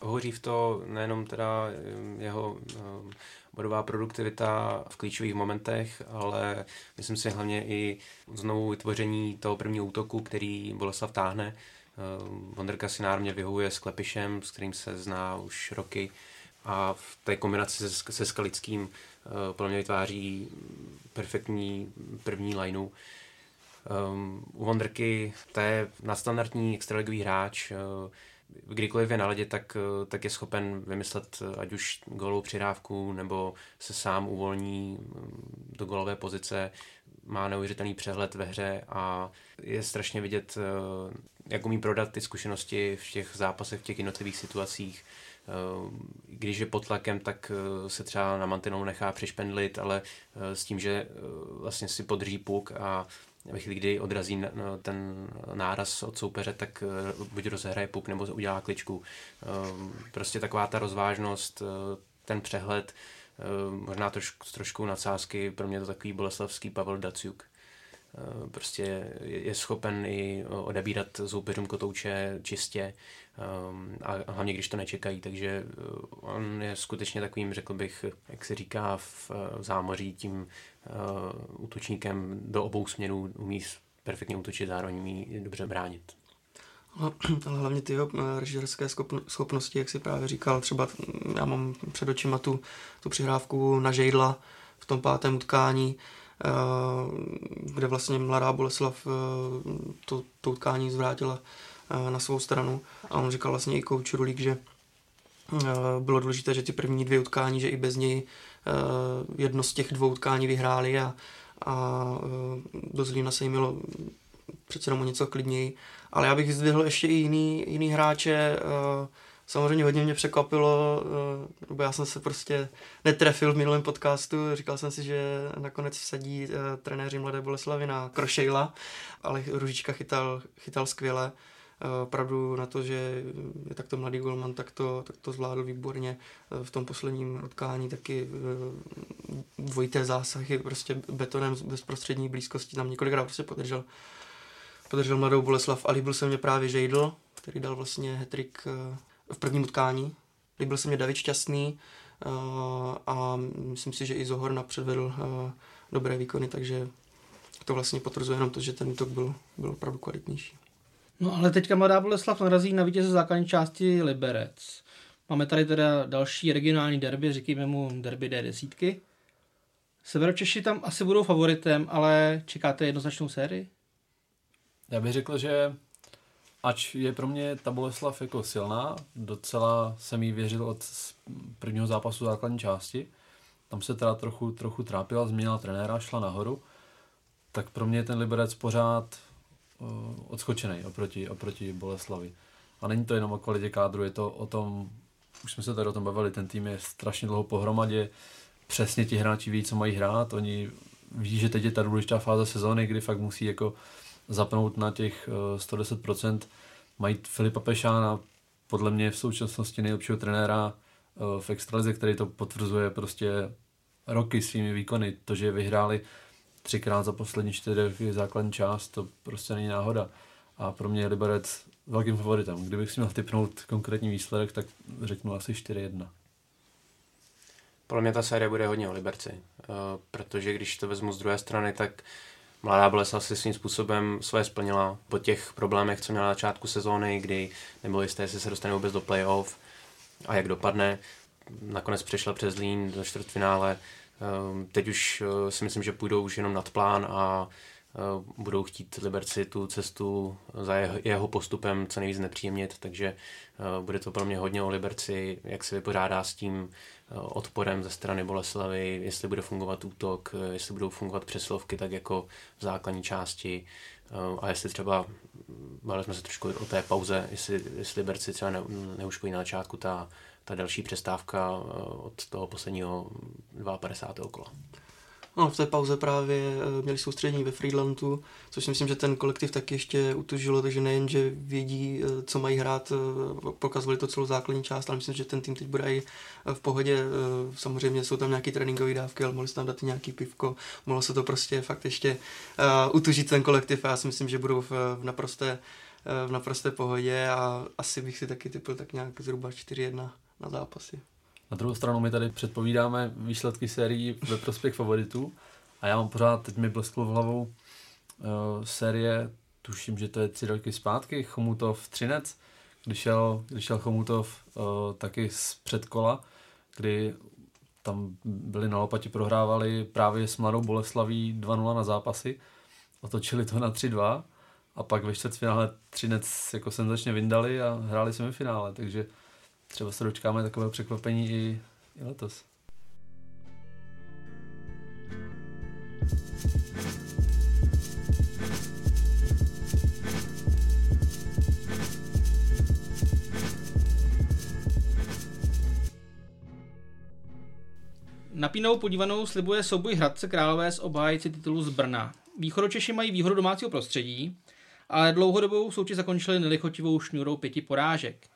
hoří v to nejenom teda ehm, jeho bodová produktivita v klíčových momentech, ale myslím si hlavně i znovu vytvoření toho prvního útoku, který Boleslav táhne. Vondrka si národně vyhovuje s Klepišem, s kterým se zná už roky a v té kombinaci se, se Skalickým pro mě vytváří perfektní první lineu. Um, u Vondrky to je nadstandardní extraligový hráč, kdykoliv je na ledě, tak, tak je schopen vymyslet ať už golovou přidávku, nebo se sám uvolní do golové pozice, má neuvěřitelný přehled ve hře a je strašně vidět, jak umí prodat ty zkušenosti v těch zápasech, v těch jednotlivých situacích. Uh, když je pod tlakem, tak uh, se třeba na mantinou nechá přešpendlit, ale s tím, že vlastně si podrží puk a ve chvíli, kdy odrazí ten náraz od soupeře, tak eh, buď rozehraje puk nebo udělá kličku. Eh, prostě taková ta rozvážnost, eh, ten přehled, možná trošku, trošku nadsázky, pro mě to takový boleslavský Pavel Daciuk. Prostě je schopen i odebírat soupeřům kotouče čistě a hlavně když to nečekají, takže on je skutečně takovým, řekl bych, jak se říká v zámoří, tím uh, útočníkem do obou směrů, umí perfektně útočit, zároveň umí dobře bránit. Ale hlavně ty jeho eh, režierské schopnosti, jak si právě říkal, třeba já mám před očima tu, tu přihrávku na Žejdla v tom pátém utkání, eh, kde vlastně mladá Boleslav to, to utkání zvrátila na svou stranu a on říkal vlastně i kouč Rulík, že bylo důležité, že ty první dvě utkání, že i bez něj Eh, jedno z těch dvou tkání vyhráli a, a eh, do Zlína se jim mělo přece jenom něco klidněji. Ale já bych vyzdvihl ještě i jiný, jiný hráče. Eh, samozřejmě hodně mě překvapilo, nebo já jsem se prostě netrefil v minulém podcastu, říkal jsem si, že nakonec vsadí trenéři Mladé Boleslavy na Krošejla, ale Ružička chytal, chytal skvěle. Eh, opravdu na to, že je takto mladý golman, tak to, tak to zvládl výborně eh, v tom posledním utkání taky eh, dvojité zásahy prostě betonem z bezprostřední blízkosti tam několikrát prostě podržel podržel mladou Boleslav a líbil se mě právě Žejdl, který dal vlastně hetrik v prvním utkání. Líbil se mě David Šťastný a myslím si, že i Zohorna předvedl dobré výkony, takže to vlastně potvrzuje jenom to, že ten útok byl, byl opravdu kvalitnější. No ale teďka Mladá Boleslav narazí na vítěze základní části Liberec. Máme tady teda další regionální derby, říkejme mu derby D10. Severočeši tam asi budou favoritem, ale čekáte jednoznačnou sérii? Já bych řekl, že ač je pro mě ta Boleslav jako silná, docela jsem jí věřil od prvního zápasu základní části, tam se teda trochu, trochu trápila, změnila trenéra, šla nahoru, tak pro mě je ten Liberec pořád Eh, odskočený oproti, oproti Boleslavi. A není to jenom o kvalitě kádru, je to o tom, už jsme se tady o tom bavili, ten tým je strašně dlouho pohromadě, přesně ti hráči ví, co mají hrát, oni ví, že teď je ta důležitá fáze sezóny, kdy fakt musí jako zapnout na těch 110%. Eh, mají Filipa Pešána, podle mě v současnosti nejlepšího trenéra eh, v extralize, který to potvrzuje prostě roky svými výkony. To, že vyhráli třikrát za poslední čtyři základní část, to prostě není náhoda. A pro mě je Liberec velkým favoritem. Kdybych si měl typnout konkrétní výsledek, tak řeknu asi 4-1. Podle mě ta série bude hodně o Liberci, eh, protože když to vezmu z druhé strany, tak Mladá Boleslav si svým způsobem své splnila po těch problémech, co měla na začátku sezóny, kdy nebylo jisté, jestli se dostane vůbec do playoff a jak dopadne. Nakonec přešla přes Lín do čtvrtfinále, Ehm, teď už eh, si myslím, že půjdou už jenom nad plán a budou chtít Liberci tu cestu za jeho postupem co nejvíc nepříjemnit, takže bude to pro mě hodně o Liberci, jak se vypořádá s tím odporem ze strany Boleslavy, jestli bude fungovat útok, jestli budou fungovat přeslovky tak jako v základní části a jestli třeba, bavili jsme se trošku o té pauze, jestli, jestli Liberci třeba ne, neuškodí na začátku ta, ta další přestávka od toho posledního 52. kola. No, v té pauze právě eh, měli soustředění ve Friedlandu, což si myslím, že ten kolektiv taky ještě utužilo, takže nejen, že vědí, eh, co mají hrát, eh, pokazovali to celou základní část, ale myslím, že ten tým teď bude i v pohodě. Samozřejmě jsou tam nějaké tréninkové dávky, ale mohli se tam dát nějaký pivko, mohlo se to prostě fakt ještě utužit ten kolektiv a já si myslím, že budou v, v naprosté v naprosté pohodě a asi bych si taky typil tak nějak zhruba 4-1 na zápasy. Na druhou stranu my tady předpovídáme výsledky sérií ve prospěch favoritů. A já mám pořád, teď mi blesklo v hlavou uh, série, tuším, že to je tři roky zpátky, Chomutov Třinec, když šel, když šel Chomutov uh, taky z předkola, kdy tam byli na lopatě, prohrávali právě s Mladou Boleslaví 2-0 na zápasy, otočili to na 3-2 a pak ve čtvrtfinále Třinec jako senzačně vyndali a hráli semifinále, takže třeba se dočkáme takového překvapení i, i letos. Napínou podívanou slibuje souboj Hradce Králové s obhájci titulu z Brna. Východočeši mají výhodu domácího prostředí, ale dlouhodobou soutěž zakončili nelichotivou šňůrou pěti porážek.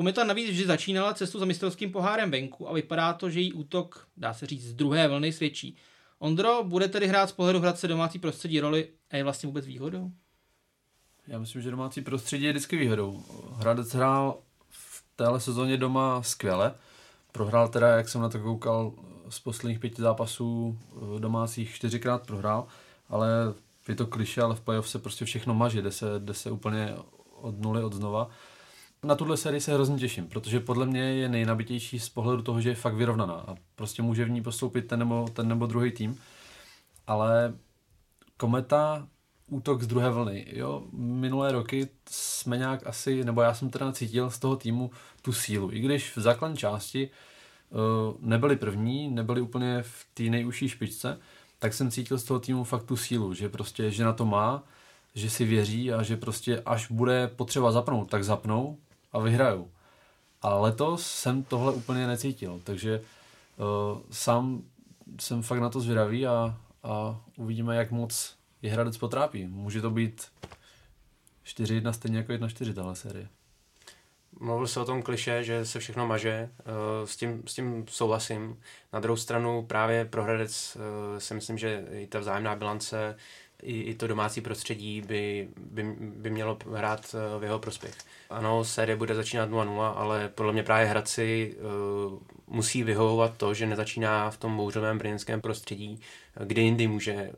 Kometa navíc vždy začínala cestu za mistrovským pohárem venku a vypadá to, že její útok, dá se říct, z druhé vlny svědčí. Ondro, bude tedy hrát z pohledu Hradce domácí prostředí roli a je vlastně vůbec výhodou? Já myslím, že domácí prostředí je vždycky výhodou. Hradec hrál v téhle sezóně doma skvěle. Prohrál teda, jak jsem na to koukal, z posledních pěti zápasů eh, domácích čtyřikrát prohrál, ale je to kliše, ale v playoff se prostě všechno maže, jde se, jde se úplně od nuly, od znova. Na tuhle sérii se hrozně těším, protože podle mě je nejnabitější z pohledu toho, že je fakt vyrovnaná a prostě může v ní postoupit ten nebo, ten nebo druhý tým. Ale Kometa útok z druhé vlny. Jo? Minulé roky jsme nějak asi, nebo já jsem teda cítil z toho týmu tu sílu. I když v základní části uh, nebyli první, nebyli úplně v té nejužší špičce, tak jsem cítil z toho týmu fakt tu sílu, že prostě, že na to má, že si věří a že prostě až bude potřeba zapnout, tak zapnou a vyhrajou. A letos jsem tohle úplně necítil, takže uh, sám jsem fakt na to zvědavý a, a uvidíme, jak moc je Hradec potrápí. Může to být 4-1 stejně jako 1-4 tahle série. Mluvil se o tom kliše, že se všechno maže, eh, s tím, s tím souhlasím. Na druhou stranu právě pro Hradec eh, si myslím, že i ta vzájemná bilance i, i to domácí prostředí by, by, by mělo hrát eh, v jeho prospěch. Ano, série bude začínat 0-0, ale podle mě právě Hradci uh, musí vyhovovat to, že nezačíná v tom bouřovém brněnském prostředí, kde jindy může uh,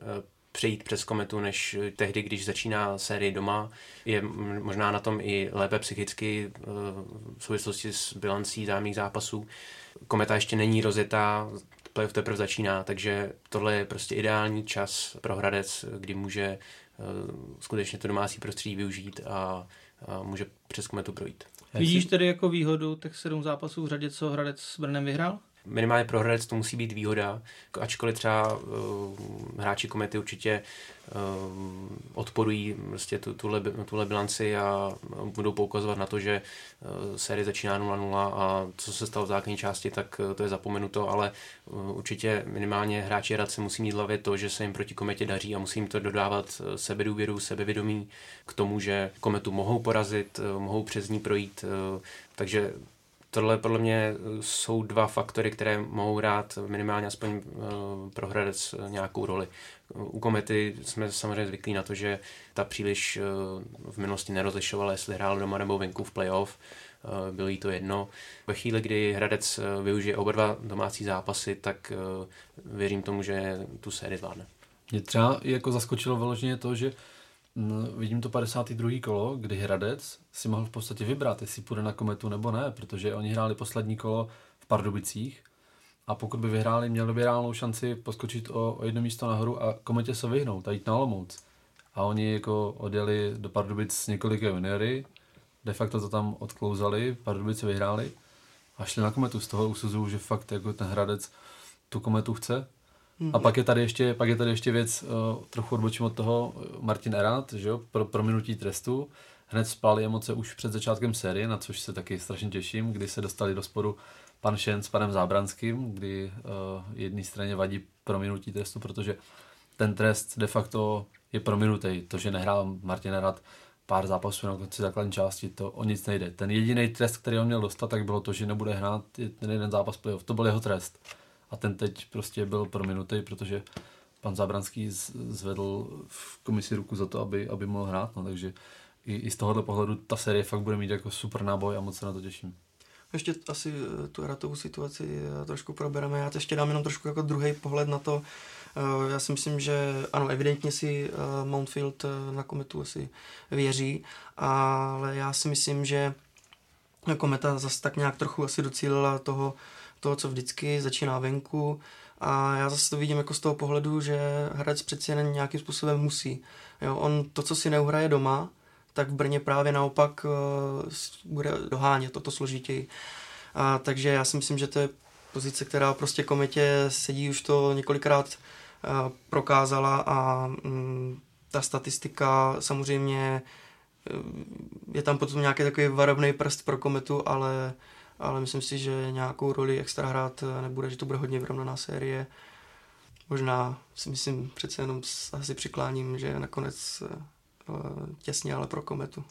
přejít přes kometu, než tehdy, když začíná série doma. Je možná na tom i lépe psychicky v souvislosti s bilancí zájemných zápasů. Kometa ještě není rozjetá, playoff teprve začíná, takže tohle je prostě ideální čas pro Hradec, kdy může uh, skutečně to domácí prostředí využít a, a může přes kometu projít. Vidíš tedy jako výhodu těch sedm zápasů v řadě, co Hradec s Brnem vyhrál? Minimálně pro Hradec to musí být výhoda, ačkoliv třeba uh, hráči komety určitě uh, odporují prostě tu, tuhle, tuhle bilanci a budou poukazovat na to, že uh, série začíná 0-0 a co se stalo v základní části, tak uh, to je zapomenuto, ale uh, určitě minimálně hráči Hradce musí mít hlavě to, že se jim proti kometě daří a musí jim to dodávat sebedůvěru, sebevědomí k tomu, že kometu mohou porazit, uh, mohou přes ní projít, uh, takže tohle podle mě jsou dva faktory, které mohou hrát minimálně aspoň uh, pro Hradec nějakou roli. U Komety jsme samozřejmě zvyklí na to, že ta příliš v minulosti nerozlišovala, jestli hrál doma nebo venku v playoff. Bylo jí to jedno. Ve chvíli, kdy Hradec využije oba dva domácí zápasy, tak věřím tomu, že tu sérii zvládne. Mě třeba jako zaskočilo vyloženě to, že vidím to 52. kolo, kdy Hradec si mohl v podstatě vybrat, jestli půjde na kometu nebo ne, protože oni hráli poslední kolo v Pardubicích a pokud by vyhráli, měli by reálnou šanci poskočit o, o jedno místo nahoru a kometě se vyhnout a jít na Olomouc. a oni jako odjeli do Pardubic s několika juniory, de facto to tam odklouzali, Pardubice vyhráli a šli na kometu. Z toho usuzuju, že fakt jako ten Hradec tu kometu chce. A pak je tady ještě, pak je tady ještě věc, uh, trochu odbočím od toho, Martin Erat, že jo, pro prominutí trestu. Hned spali emoce už před začátkem série, na což se taky strašně těším, kdy se dostali do sporu pan Šen s panem Zábranským, kdy uh, jedné straně vadí prominutí trestu, protože ten trest de facto je prominutý. To, že nehrál Martin Erat pár zápasů na konci základní části, to o nic nejde. Ten jediný trest, který on měl dostat, tak bylo to, že nebude hrát ten jeden zápas playoff. To byl jeho trest. A ten teď prostě byl prominutý, protože pan Zábranský zvedl v komisi ruku za to, aby, aby mohl hrát. No, takže i, i z tohohle pohledu ta série fakt bude mít jako super náboj a moc se na to těším. Ještě asi eh, tu ratovou situaci eh, trošku probereme. Já ještě dám jenom trošku jako druhý pohled na to. Eh, já si myslím, že ano, evidentně si Mountfield na kometu asi věří, ale já si myslím, že kometa zase tak nějak trochu asi docílila toho, toho, co vždycky začíná venku a já zase to vidím jako z toho pohledu, že hráč přeci jen nějakým způsobem musí. Jo, on to, co si neuhraje doma, tak v Brně právě naopak uh, bude dohánět toto složitěji. A, takže já si myslím, že to je pozice, která prostě kometě sedí, už to několikrát uh, prokázala a um, ta statistika samozřejmě je tam potom nějaký takový varovný prst pro kometu, ale, ale myslím si, že nějakou roli extra hrát nebude, že to bude hodně vyrovnaná série. Možná si myslím, přece jenom asi přikláním, že nakonec těsně, ale pro kometu.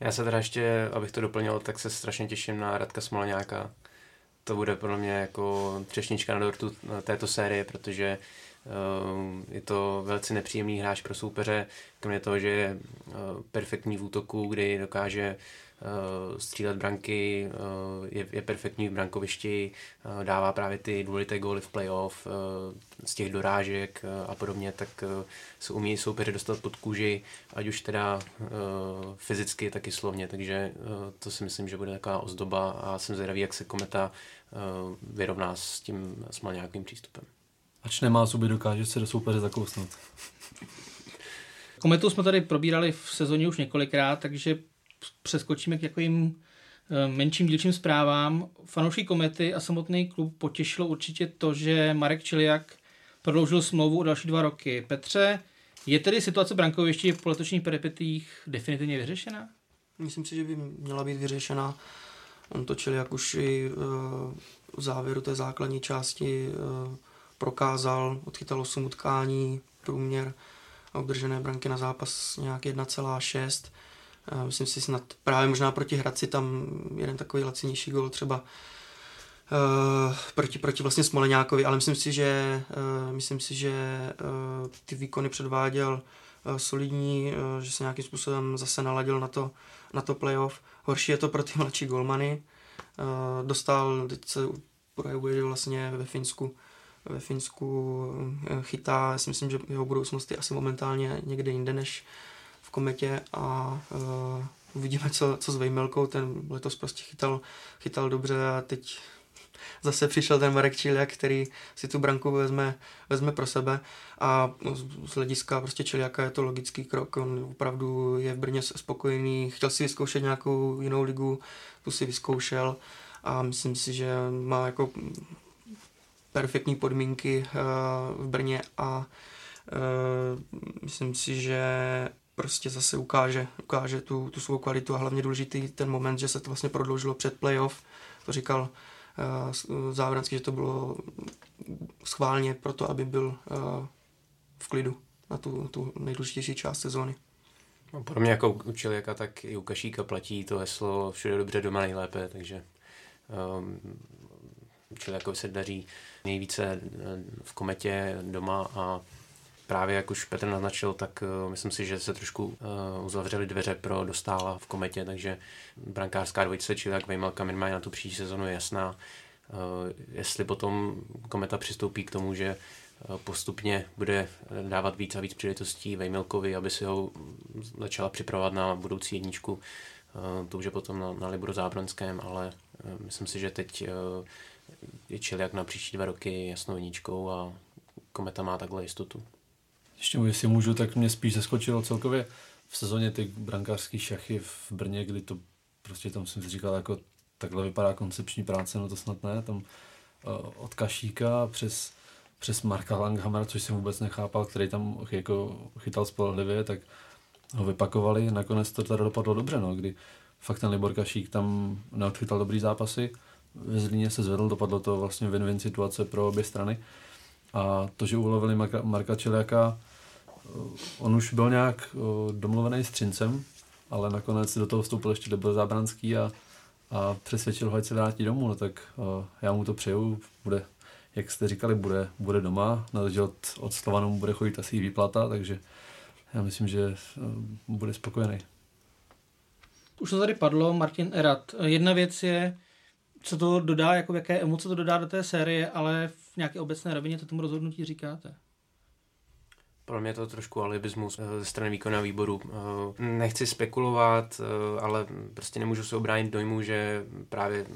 Já se teda ještě, abych to doplnil, tak se strašně těším na Radka Smolňáka. To bude pro mě jako třešnička na dortu této série, protože je to velice nepříjemný hráč pro soupeře, kromě toho, že je perfektní v útoku, kdy dokáže uh, střílet branky, uh, je, perfektní v brankovišti, dává právě ty důležité góly v playoff z těch dorážek a podobně, tak se umí soupeře dostat pod kůži, ať už teda fyzicky, tak i slovně, takže to si myslím, že bude taková ozdoba a jsem zvědavý, jak se Kometa vyrovná s tím s nějakým přístupem. Ač nemá zuby, dokáže se do soupeře zakousnout. Kometu jsme tady probírali v sezóně už několikrát, takže přeskočíme k jakým eh, menším dílčím zprávám. Fanouší komety a samotný klub potěšilo určitě to, že Marek Čiliak prodloužil smlouvu o další dva roky. Petře, je tedy situace brankoviště po letošních peripetích definitivně vyřešená? Myslím si, že by měla být vyřešená. On točil jak už i uh, v závěru té základní části uh, prokázal, odchytal 8 utkání, průměr a udržené branky na zápas nějak 1,6 Myslím si snad právě možná proti Hradci tam jeden takový lacinější gol třeba uh, proti, proti vlastně Smoleňákovi, ale myslím si, že, uh, myslím si, že uh, ty výkony předváděl uh, solidní, uh, že se nějakým způsobem zase naladil na to, na to playoff. Horší je to pro ty mladší golmany. Uh, dostal, teď se projevuje, že vlastně ve Finsku ve Finsku chytá, já si myslím, že jeho budoucnost je asi momentálně někde jinde než, kometě a uh, uvidíme, co, co s Vejmelkou, ten letos prostě chytal, chytal dobře a teď zase přišel ten Marek Čiliak, který si tu branku vezme, vezme pro sebe. A z hlediska prostě Čiliaka je to logický krok, on opravdu je v Brně spokojený, chtěl si vyzkoušet nějakou jinou ligu, tu si vyzkoušel. A myslím si, že má jako perfektní podmínky uh, v Brně a uh, myslím si, že prostě zase ukáže, ukáže tu, tu svou kvalitu a hlavně důležitý ten moment, že se to vlastně prodloužilo před playoff. To říkal uh, že to bylo schválně proto, aby byl uh, v klidu na tu, tu nejdůležitější část sezóny. No, podobně jako u Čiliaka, tak i u Kašíka platí to heslo všude dobře, doma nejlépe, takže um, Čiliakovi se daří nejvíce eh, v kometě doma a právě jak už Petr naznačil, tak uh, myslím si, že se trošku uh, uzavřely dveře pro dostála v kometě, takže brankářská dvojice, čili jak Vejmelka minimálně na tu příští sezonu je jasná. Jestli potom kometa přistoupí k tomu, že postupně bude dávat víc a víc příležitostí Vejmelkovi, aby si ho začala připravovat na budoucí jedničku. To už je potom na, na Libro Zábronském, ale myslím si, že teď je Čiliak na příští dva roky jasnou jedničkou a Kometa má takhle jistotu. ještě jestli můžu, tak mě spíš zaskočilo celkově v sezóně ty brankářské šachy v Brně, kdy to prostě tam jsem si říkal, jako takhle vypadá koncepční práce, no to snad ne, tam uh, od Kašíka přes, přes Marka Langhamera, což jsem vůbec nechápal, který tam jako chytal spolehlivě, tak ho vypakovali, nakonec to teda dopadlo dobře, no, kdy fakt ten Libor Kašík tam neodchytal dobrý zápasy, ve Zlíně se zvedl, dopadlo to vlastně win-win situace pro obě strany. A to, že ulovili Marka, Marka Čeliaka, on už byl nějak domluvený s Třincem, ale nakonec do toho vstoupil ještě Libor Zábranský a, a přesvědčil ho, ať se vrátí domů, no tak já mu to přeju, bude, jak jste říkali, bude, bude doma, na od, od Slovanů bude chodit asi výplata, takže já myslím, že bude spokojený. Už to tady padlo, Martin Erat. Jedna věc je, co to dodá, jako jaké emoce to dodá do té série, ale v nějaké obecné rovině to tomu rozhodnutí říkáte? Pro mě je to trošku alibismus eh, ze strany výkona výboru. Eh, nechci spekulovat, eh, ale prostě nemůžu se obránit dojmu, že právě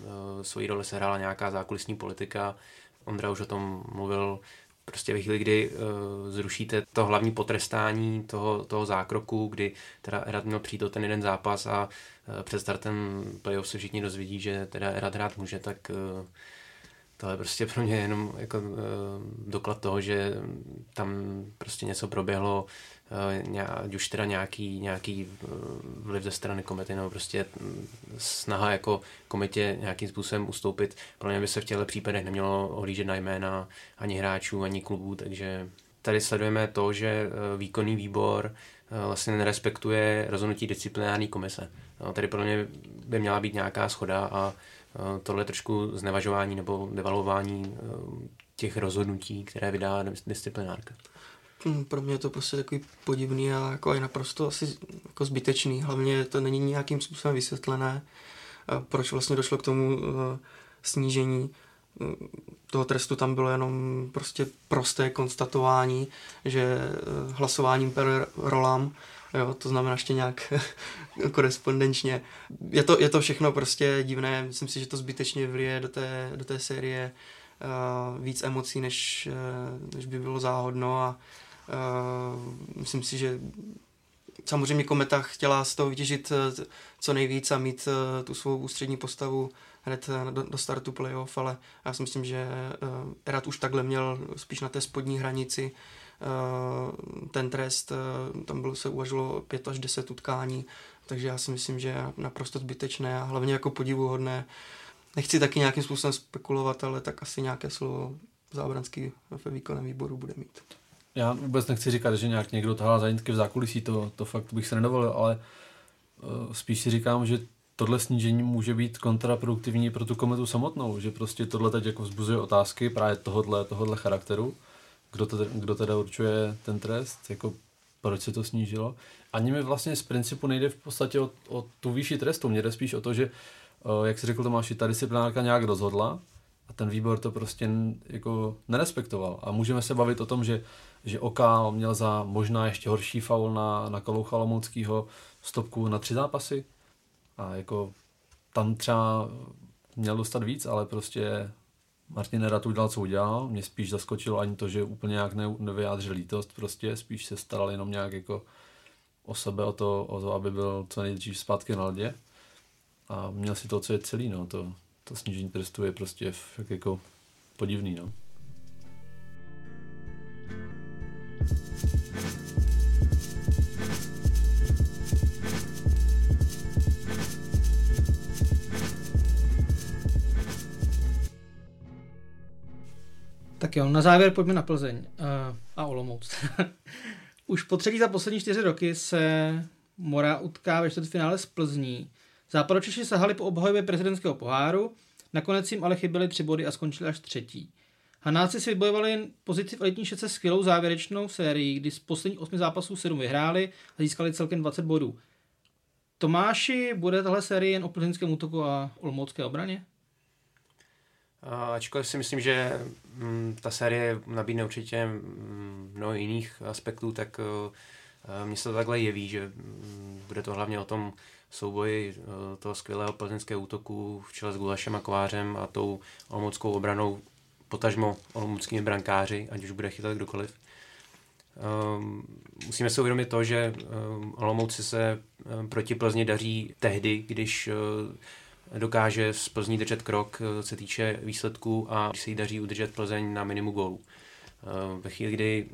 svoji roli sehrála nějaká zákulisní politika. Ondra už o tom mluvil prostě ve chvíli, kdy zrušíte to hlavní potrestání toho, toho zákroku, kdy teda Erat měl přijít o ten jeden zápas a před startem playoff se všichni dozvědí, že teda Erat hrát může, tak uh, to je prostě pro mě jenom jako uh, doklad toho, že tam prostě něco proběhlo, ať už teda nějaký, nějaký vliv ze strany komety, nebo prostě snaha jako kometě nějakým způsobem ustoupit. Pro mě by se v těchto případech nemělo ohlížet na jména ani hráčů, ani klubů, takže tady sledujeme to, že výkonný výbor vlastně nerespektuje rozhodnutí disciplinární komise. Tady pro mě by měla být nějaká schoda a tohle trošku znevažování nebo devalování eh, těch rozhodnutí, které vydá disciplinárka. Hmm, pro mě je to prostě takový podivný a jako je naprosto asi jako zbytečný. Hlavně to není nějakým způsobem vysvětlené, eh, proč vlastně došlo k tomu snížení toho trestu tam bylo jenom prostě prosté konstatování, že hlasováním per rolám jo, to znamená ještě nějak korespondenčně. Je to, je to všechno prostě divné, myslím si, že to zbytečně vlije do té, do té série uh, víc emocí, než, uh, než by bylo záhodno a uh, myslím si, že samozřejmě Kometa chtěla z toho vytěžit co nejvíc a mít tu svou ústřední postavu hned do, do startu playoff, ale já si myslím, že Erat už takhle měl spíš na té spodní hranici ten trest, eh, tam bylo, se uvažilo 5 až 10 utkání, takže já si myslím, že je naprosto zbytečné a hlavně jako podivuhodné. Nechci taky nějakým způsobem spekulovat, ale tak asi nějaké slovo zábranský ve výkonném výboru bude mít. Já vůbec nechci říkat, že nějak někdo tahá za v zákulisí, to, to fakt bych se nedovolil, ale uh, spíš si říkám, že tohle snížení může být kontraproduktivní pro tu kometu samotnou, že prostě tohle teď jako vzbuzuje otázky právě tohodle, tohodle charakteru kdo, to, kdo teda určuje ten trest, jako proč se to snížilo. Ani mi vlastně z principu nejde v podstatě o, o tu výši trestu, mě jde spíš o to, že, jak si řekl Tomáši, ta disciplinárka nějak rozhodla a ten výbor to prostě jako nerespektoval. A můžeme se bavit o tom, že, že Okál měl za možná ještě horší faul na, na Kaloucha Lomockýho stopku na tři zápasy a jako tam třeba měl dostat víc, ale prostě Martin Nerat udělal, co udělal. Mě spíš zaskočilo ani to, že úplně nějak ne, nevyjádřil lítost, prostě spíš se staral jenom nějak jako o sebe, o to, o to, aby byl co nejdřív zpátky na ledě. A měl si to, co je celý, no. To, to snížení trestu je prostě jak jako podivný, no. Tak jo, na závěr pojďme na Plzeň uh, a Olomouc. Už po třetí za poslední čtyři roky se Mora utká ve čtvrtfinále s Plzní. Západočeši sahali po obhajově prezidentského poháru, nakonec jim ale chyběly tři body a skončili až třetí. Hanáci si vybojovali pozici v elitní šece skvělou závěrečnou sérii, kdy z posledních osmi zápasů sedm vyhráli a získali celkem 20 bodů. Tomáši, bude tahle série jen o plzeňském útoku a olomoucké obraně? Ačkoliv si myslím, že mm, ta série nabídne určitě mm, mnoho jiných aspektů, tak eh, mně se to takhle jeví, že mm, bude to hlavně o tom souboji eh, toho skvělého plzeňského útoku v čele s Gulašem a Kovářem a tou olomouckou obranou, potažmo olomouckými brankáři, ať už bude chytat kdokoliv. Um, musíme si uvědomit to, že um, Olomouci se um, proti Plzni daří tehdy, když dokáže z Plzní držet krok, uh, se týče výsledků a když se jí daří udržet Plzeň na minimu gólů. Uh, ve chvíli, kdy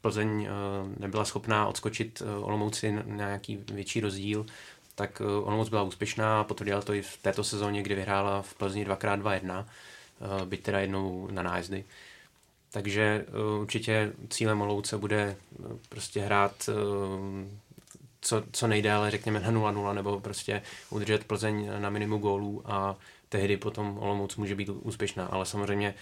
Plzeň nebyla schopná odskočit Olomouci na nějaký větší rozdíl, tak Olomouc byla úspěšná a potvrdila to i v této sezóně, kdy vyhrála v Plzni 2x2-1, byť teda jednou na nájezdy. Takže určitě cílem Olomouce bude prostě hrát co, co nejdéle, řekněme na 0-0, nebo prostě udržet Plzeň na minimu gólů a tehdy potom Olomouc může být úspěšná. Ale samozřejmě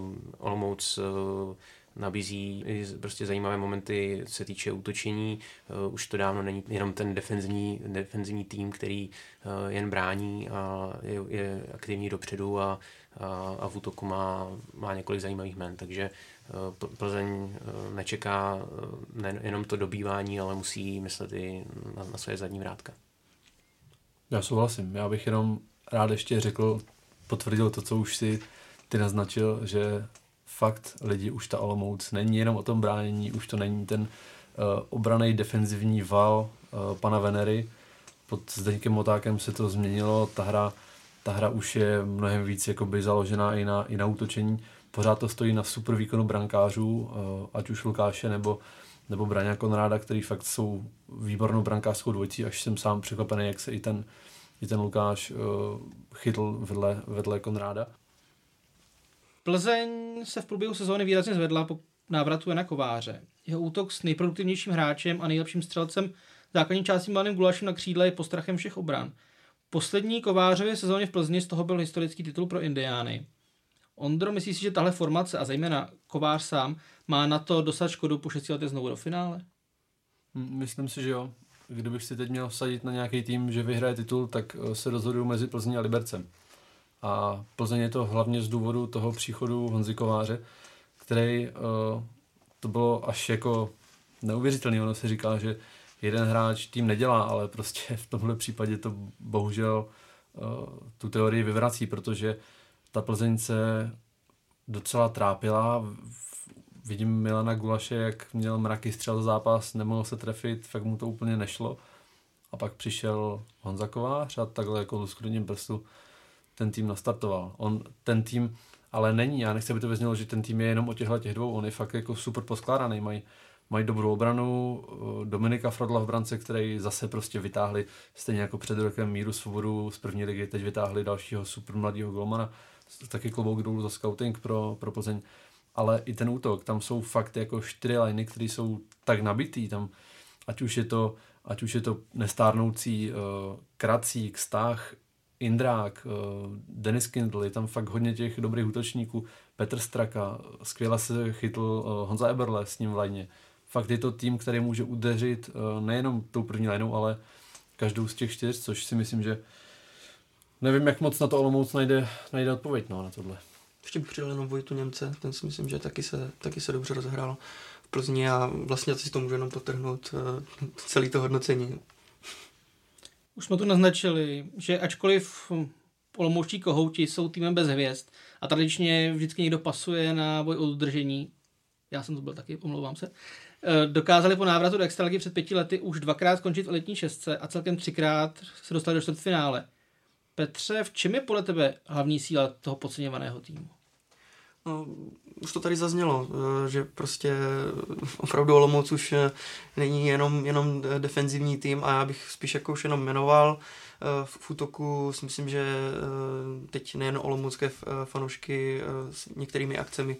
uh, Olomouc uh, nabízí prostě zajímavé momenty, se týče útočení. Uh, už to dávno není jenom ten defenzivní, defenzivní tým, který uh, jen brání a je, je aktivní dopředu a, a, a v útoku má, má několik zajímavých men. Takže uh, Plzeň uh, nečeká uh, nejenom to dobývání, ale musí myslet i na, na své zadní vrátka. Já souhlasím. Já bych jenom rád ještě řekl, potvrdil to, co už si ty naznačil, že fakt lidi už ta Olomouc není jenom o tom bránění, už to není ten uh, obraný defenzivní val uh, pana Venery. Pod Zdeňkem Motákem se to změnilo, ta hra, ta hra už je mnohem víc jakoby založená i na, i na útočení. Pořád to stojí na super výkonu brankářů, uh, ať už Lukáše nebo, nebo Braňa Konráda, který fakt jsou výbornou brankářskou dvojicí, až jsem sám překvapený, jak se i ten, i ten Lukáš uh, chytl vedle, vedle Konráda. Plzeň se v průběhu sezóny výrazně zvedla po návratu Jana Kováře. Jeho útok s nejproduktivnějším hráčem a nejlepším střelcem základní části mladým Gulašem na křídle je postrachem všech obran. Poslední Kovářově sezóně v Plzni z toho byl historický titul pro Indiány. Ondro, myslíš si, že tahle formace a zejména Kovář sám má na to dostat škodu po 6 letech znovu do finále? Myslím si, že jo. Kdybych si teď měl vsadit na nějaký tým, že vyhraje titul, tak eh, se rozhoduju mezi Plzní a Libercem. A Plzeň je to hlavně z důvodu toho příchodu Honzy Kováře, který uh, to bylo až jako neuvěřitelný. Ono se říká, že jeden hráč tým nedělá, ale prostě v tomhle případě to bohužel uh, tu teorii vyvrací, protože ta Plzeň se docela trápila. Vidím Milana Gulaše, jak měl mraky střel za zápas, nemohl se trefit, fakt mu to úplně nešlo. A pak přišel Honza Kovář a takhle jako lusknutím prstu ten tým nastartoval. On ten tým ale není, já nechci, aby to vyznělo, že ten tým je jenom o těchto těch dvou, on je fakt jako super poskládaný, mají mají dobrou obranu, eh, Dominika Frodla v brance, který zase prostě vytáhli, stejně jako před rokem Míru Svobodu z první ligy, teď vytáhli dalšího super mladého golmana, taky klobouk dolů za scouting pro, pro Plzeň, ale i ten útok, tam jsou fakt jako čtyři liny, které jsou tak nabitý, tam ať už je to, ať už je to nestárnoucí uh, Kracík, Stach, Indrák, eh, Denis Kindl, je tam fakt hodně těch dobrých útočníků, Petr Straka, skvěle se chytl eh, Honza Eberle s ním v lajně. Fakt je to tým, který může udeřit eh, nejenom tou první lajnou, ale každou z těch čtyř, což si myslím, že nevím, jak moc na to Olomouc najde, najde odpověď no, na tohle. Ještě bych přidal jenom Vojtu Němce, ten si myslím, že taky se, taky se dobře rozehrál v Plzni a vlastně si to může jenom potrhnout celý to hodnocení. Už jsme tu naznačili, že ačkoliv olomoučtí kohouti jsou týmem bez hvězd a tradičně vždycky někdo pasuje na boj o udržení, já jsem to byl taky, omlouvám se, eh, dokázali po návratu do extraligy před pěti lety už dvakrát skončit v letní šestce a celkem třikrát se dostali do čtvrtfinále. Petře, v čem je podle tebe hlavní síla toho podceňovaného týmu? No, už to tady zaznělo, eh, že prostě opravdu Olomouc už eh, není jenom, jenom defenzivní tým a já bych spíš jako už jenom jmenoval. Eh, v útoku si myslím, že teď nejen olomoucké fanoušky s některými akcemi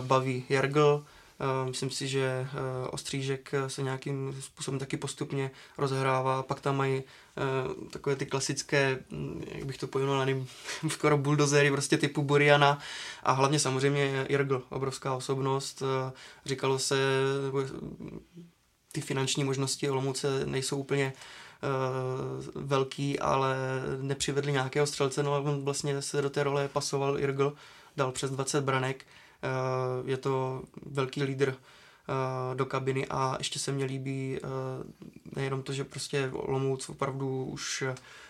baví Jargl, Eh, myslím si, že eh, Ostřížek se nějakým způsobem taky postupně rozhrává. Pak tam mají eh, takové ty klasické, hm, jak bych to pojmenoval, nevím, skoro buldozery prostě typu Buriana a hlavně samozřejmě Irgl, obrovská osobnost. Říkalo se, ty finanční možnosti Olomouce nejsou úplně velký, ale nepřivedli nějakého střelce, no on vlastně se do té role pasoval Irgl, dal přes 20 branek je to velký lídr eh, do kabiny a ještě se mně líbí eh, nejenom to, že prostě Olomouc opravdu už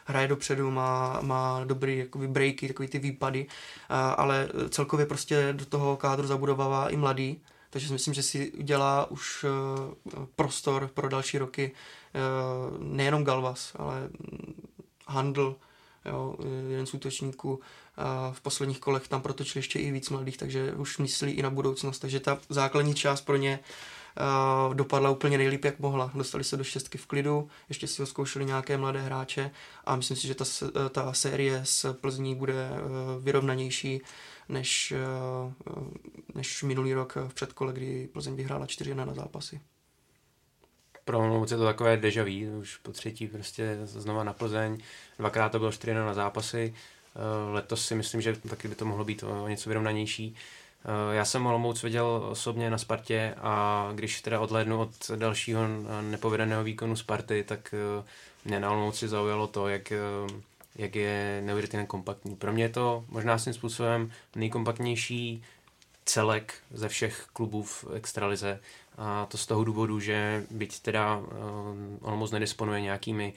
hraje dopředu, má, má dobrý jakoby breaky, takový ty výpady, eh, ale celkově prostě do toho kádru zabudovává i mladý, takže si myslím, že si udělá už prostor pro další roky nejenom Galvas, ale Handl, jo, jeden z útočníků, v posledních kolech tam protočili ještě i víc mladých, takže už myslí i na budoucnost, takže ta základní část pro ně dopadla úplně nejlíp, jak mohla. Dostali se do šestky v klidu, ještě si ho zkoušeli nějaké mladé hráče a myslím si, že ta, ta série s Plzní bude uh, vyrovnanější než, uh, než minulý rok v předkole, kdy Plzeň vyhrála 4-1 na zápasy. Pro Olomouc je to takové deja vu, už po třetí prostě znova na Plzeň, dvakrát to bylo 4 na zápasy, letos si myslím, že taky by to mohlo být o něco vyrovnanější. Eh, já jsem Olomouc viděl osobně na Spartě a když teda odhlédnu od dalšího nepovedeného výkonu Sparty, tak eh, mě na Olomouci zaujalo to, jak, eh, jak je neuvěřitelně kompaktní. Pro mě je to možná svým způsobem nejkompaktnější celek ze všech klubů v extralize. A to z toho důvodu, že byť teda Olomouc nedisponuje nějakými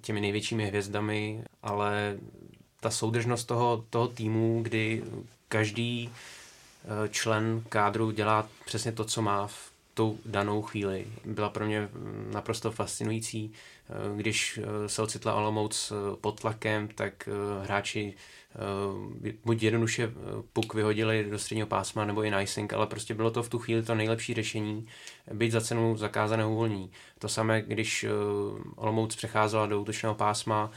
těmi největšími hvězdami, ale ta soudržnost toho, toho týmu, kdy každý Eh, člen kádru dělá přesně to, co má v tou danou chvíli. Byla pro mě naprosto fascinující. Eh, když eh, se ocitla Olomouc pod tlakem, tak hráči buď jednoduše puk vyhodili do středního pásma nebo i nicing, ale prostě bylo to v tu chvíli to nejlepší řešení, být za cenu zakázaného uvolní. To samé, když Olomouc přecházela do útočného pásma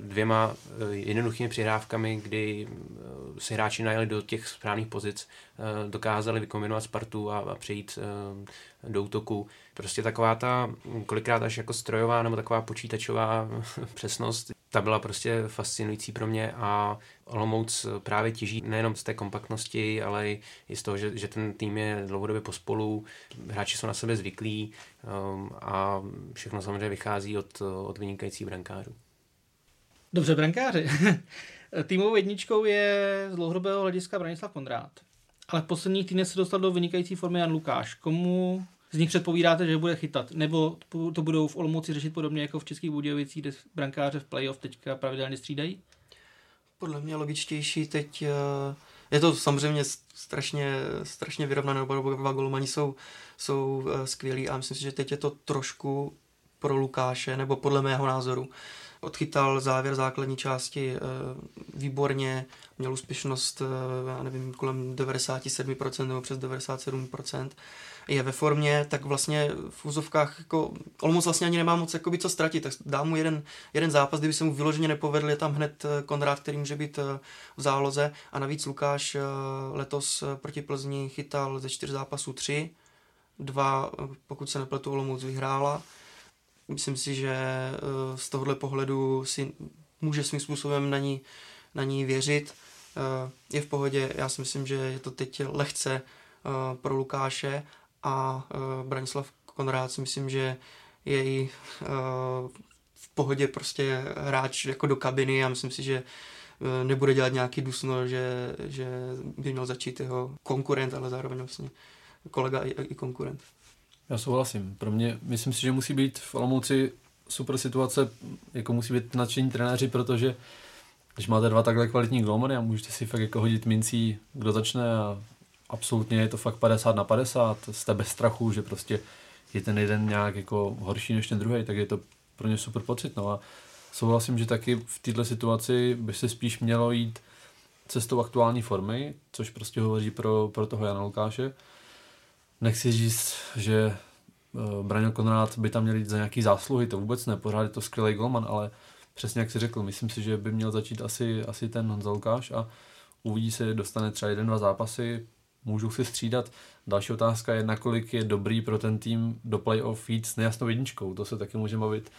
dvěma jednoduchými přihrávkami, kdy si hráči najeli do těch správných pozic, dokázali vykombinovat Spartu a přejít do útoku. Prostě taková ta kolikrát až jako strojová nebo taková počítačová přesnost, ta byla prostě fascinující pro mě a Olomouc právě těží nejenom z té kompaktnosti, ale i z toho, že, že ten tým je dlouhodobě pospolu, hráči jsou na sebe zvyklí um, a všechno samozřejmě vychází od, od vynikajících brankářů. Dobře, brankáři. Týmovou jedničkou je z dlouhodobého hlediska Branislav Kondrát. Ale v posledních týdnech se dostal do vynikající formy Jan Lukáš. Komu z nich předpovídáte, že bude chytat? Nebo to budou v Olomouci řešit podobně jako v Českých Budějovicích, kde brankáře v playoff teďka pravidelně střídají? Podle mě logičtější teď eh, je to samozřejmě strašně, strašně vyrovnané, oba dva golmani jsou, jsou eh, skvělí a myslím si, že teď je to trošku pro Lukáše, nebo podle mého názoru, odchytal závěr základní části eh, výborně, měl úspěšnost, já nevím, kolem 97% nebo přes 97%, je ve formě, tak vlastně v úzovkách jako Olmos vlastně ani nemá moc jakoby, co ztratit, tak dá mu jeden, jeden zápas, kdyby se mu vyloženě nepovedl, je tam hned eh, Konrád, který může být v záloze. A navíc Lukáš letos proti Plzni chytal ze čtyř zápasů tři, dva, pokud se nepletu, Olomouc vyhrála, Myslím si, že eh, z tohohle pohledu si může svým způsobem na ní, na ní věřit. Eh, je v pohodě, já si myslím, že je to teď lehce eh, pro Lukáše a Branislav Konrád si myslím, že je i v pohodě prostě hráč jako do kabiny a myslím si, že nebude dělat nějaký dusno, že, že by měl začít jeho konkurent, ale zároveň vlastně kolega i, i konkurent. Já souhlasím. Pro mě, myslím si, že musí být v Olomouci super situace, jako musí být nadšení trenéři, protože když máte dva takhle kvalitní golmany a můžete si fakt jako hodit mincí, kdo začne a absolutně je to fakt 50 na 50, jste bez strachu, že prostě je ten jeden nějak jako horší než ten druhý, tak je to pro ně super pocit. No a souhlasím, že taky v této situaci by se spíš mělo jít cestou aktuální formy, což prostě hovoří pro, pro toho Jana Lukáše nechci říct, že uh, Braňo Konrád by tam měl jít za nějaký zásluhy, to vůbec ne, pořád je to skvělý golman, ale přesně jak si řekl, myslím si, že by měl začít asi, asi ten Honza Lukáš a uvidí se, dostane třeba jeden, dva zápasy, můžou si střídat. Další otázka je, nakolik je dobrý pro ten tým do playoff jít s nejasnou jedničkou. To se taky můžeme bavit,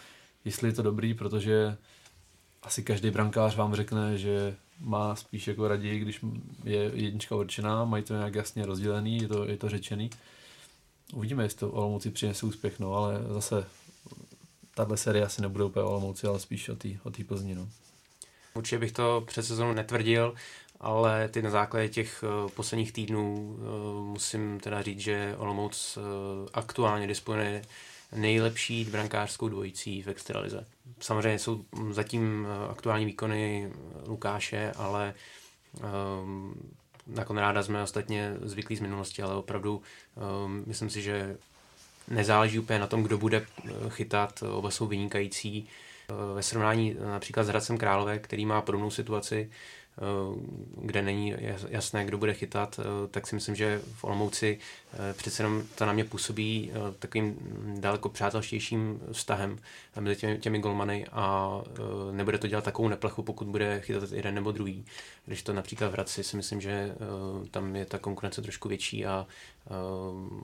jestli je to dobrý, protože asi každý brankář vám řekne, že má spíš jako raději, když je jednička určená, mají to nějak jasně rozdělený, je to, je to řečený. Uvidíme, jestli to Olomouci přinese úspěch, no, ale zase tahle série asi nebude úplně Olomouci, ale spíš o té o Plzni. No. Určitě bych to před sezónu netvrdil, ale ty na základě těch uh, posledních týdnů uh, musím teda říct, že Olomouc uh, aktuálně disponuje nejlepší brankářskou dvojicí v extralize. Samozřejmě jsou zatím aktuální výkony Lukáše, ale um, na Konráda jsme ostatně zvyklí z minulosti, ale opravdu um, myslím si, že nezáleží úplně na tom, kdo bude chytat, oba jsou vynikající. Ve srovnání například s Hradcem Králové, který má podobnou situaci, Eh, kde není jasné, kdo bude chytat, eh, tak si myslím, že v Olomouci eh, přece jenom to na mě působí takovým daleko přátelštějším vztahem mezi těmi, těmi golmany a nebude to dělat takovou neplechu, pokud bude chytat jeden nebo druhý. Když to například v Hradci si myslím, že tam je ta konkurence trošku větší a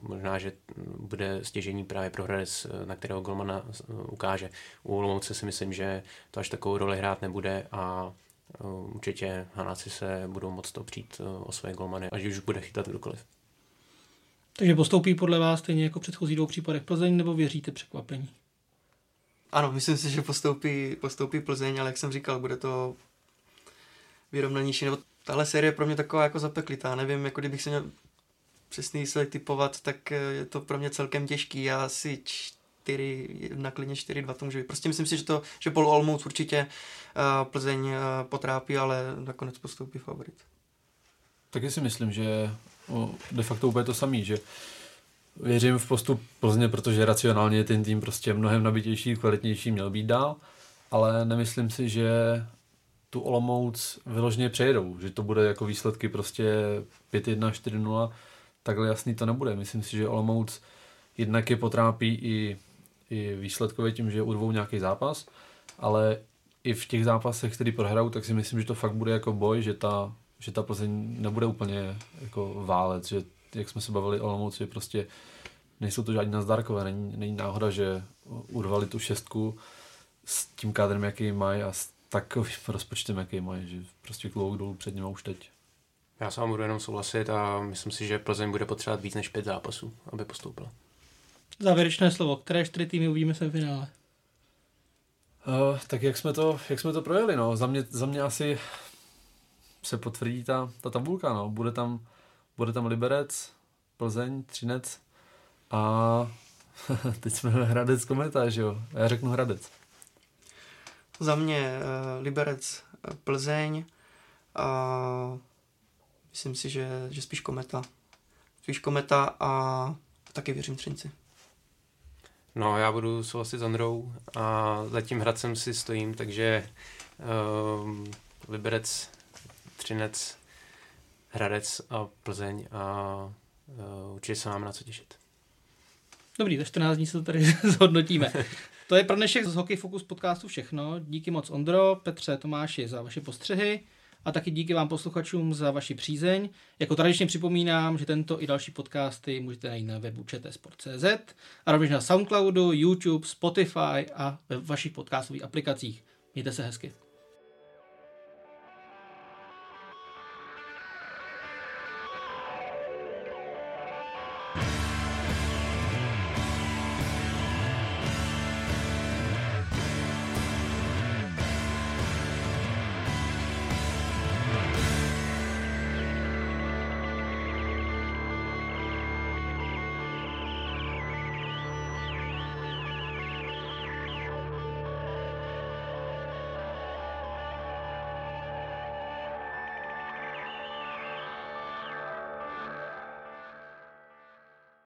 možná, že bude stěžení právě pro Hradec, na kterého golmana ukáže. U Olomouce si myslím, že to až takovou roli hrát nebude a Eh, Eh, určitě Hanáci se budou moc opřít eh, o své golmany, až už bude chytat kdokoliv. Takže postoupí podle vás stejně jako předchozí dvou případech Plzeň, nebo věříte překvapení? Ano, myslím si, že postoupí, postoupí Plzeň, ale jak jsem říkal, bude to vyrovnanější. Nebo tahle série je pro mě taková jako zapeklitá. Nevím, jako kdybych se měl přesný výsledek typovat, tak eh, je to pro mě celkem těžký. Já si 4, na klidně 4-2 to může být. Prostě myslím si, že to, že Polo Olmouc určitě uh, Plzeň uh, potrápí, ale nakonec postoupí favorit. Taky si myslím, že no, de facto úplně to samý, že věřím v postup Plzně, protože racionálně ten tým prostě mnohem nabitější, kvalitnější měl být dál, ale nemyslím si, že tu Olomouc vyložně přejedou, že to bude jako výsledky prostě 5-1, 4-0, takhle jasný to nebude. Myslím si, že Olomouc jednak je potrápí i i výsledkově tím, že urvou nějaký zápas, ale i v těch zápasech, který prohrajou, tak si myslím, že to fakt bude jako boj, že ta, že ta Plzeň nebude úplně jako válec, že jak jsme se bavili o Olomouci, prostě nejsou to žádní nazdarkové, není, není náhoda, že urvali tu šestku s tím kádrem, jaký mají a s takovým rozpočtem, jaký mají, že prostě klouk dolů před ním už teď. Já s vám budu jenom souhlasit a myslím si, že Plzeň bude potřebovat víc než pět zápasů, aby postoupila. Závěrečné slovo. Které čtyři týmy uvidíme se v finále? Uh, tak jak jsme to, jak jsme to projeli, no. Za mě, za mě asi se potvrdí ta, ta tabulka, no. Bude tam, bude tam Liberec, Plzeň, Třinec a teď jsme Hradec Kometa, že jo? Já řeknu Hradec. Za mě uh, Liberec, Plzeň a myslím si, že, že spíš Kometa. Spíš Kometa a taky věřím Třinci. No, já budu souhlasit s Androu a zatím Hradcem si stojím, takže um, Liberec, Třinec, Hradec a Plzeň a uh, určitě se máme na co těšit. Dobrý, za 14 dní se to tady zhodnotíme. To je pro dnešek z Hockey Focus podcastu všechno. Díky moc Ondro, Petře, Tomáši za vaše postřehy a taky díky vám posluchačům za vaši přízeň. Jako tradičně připomínám, že tento i další podcasty můžete najít na webu čtsport.cz a rovněž na Soundcloudu, YouTube, Spotify a ve vašich podcastových aplikacích. Mějte se hezky.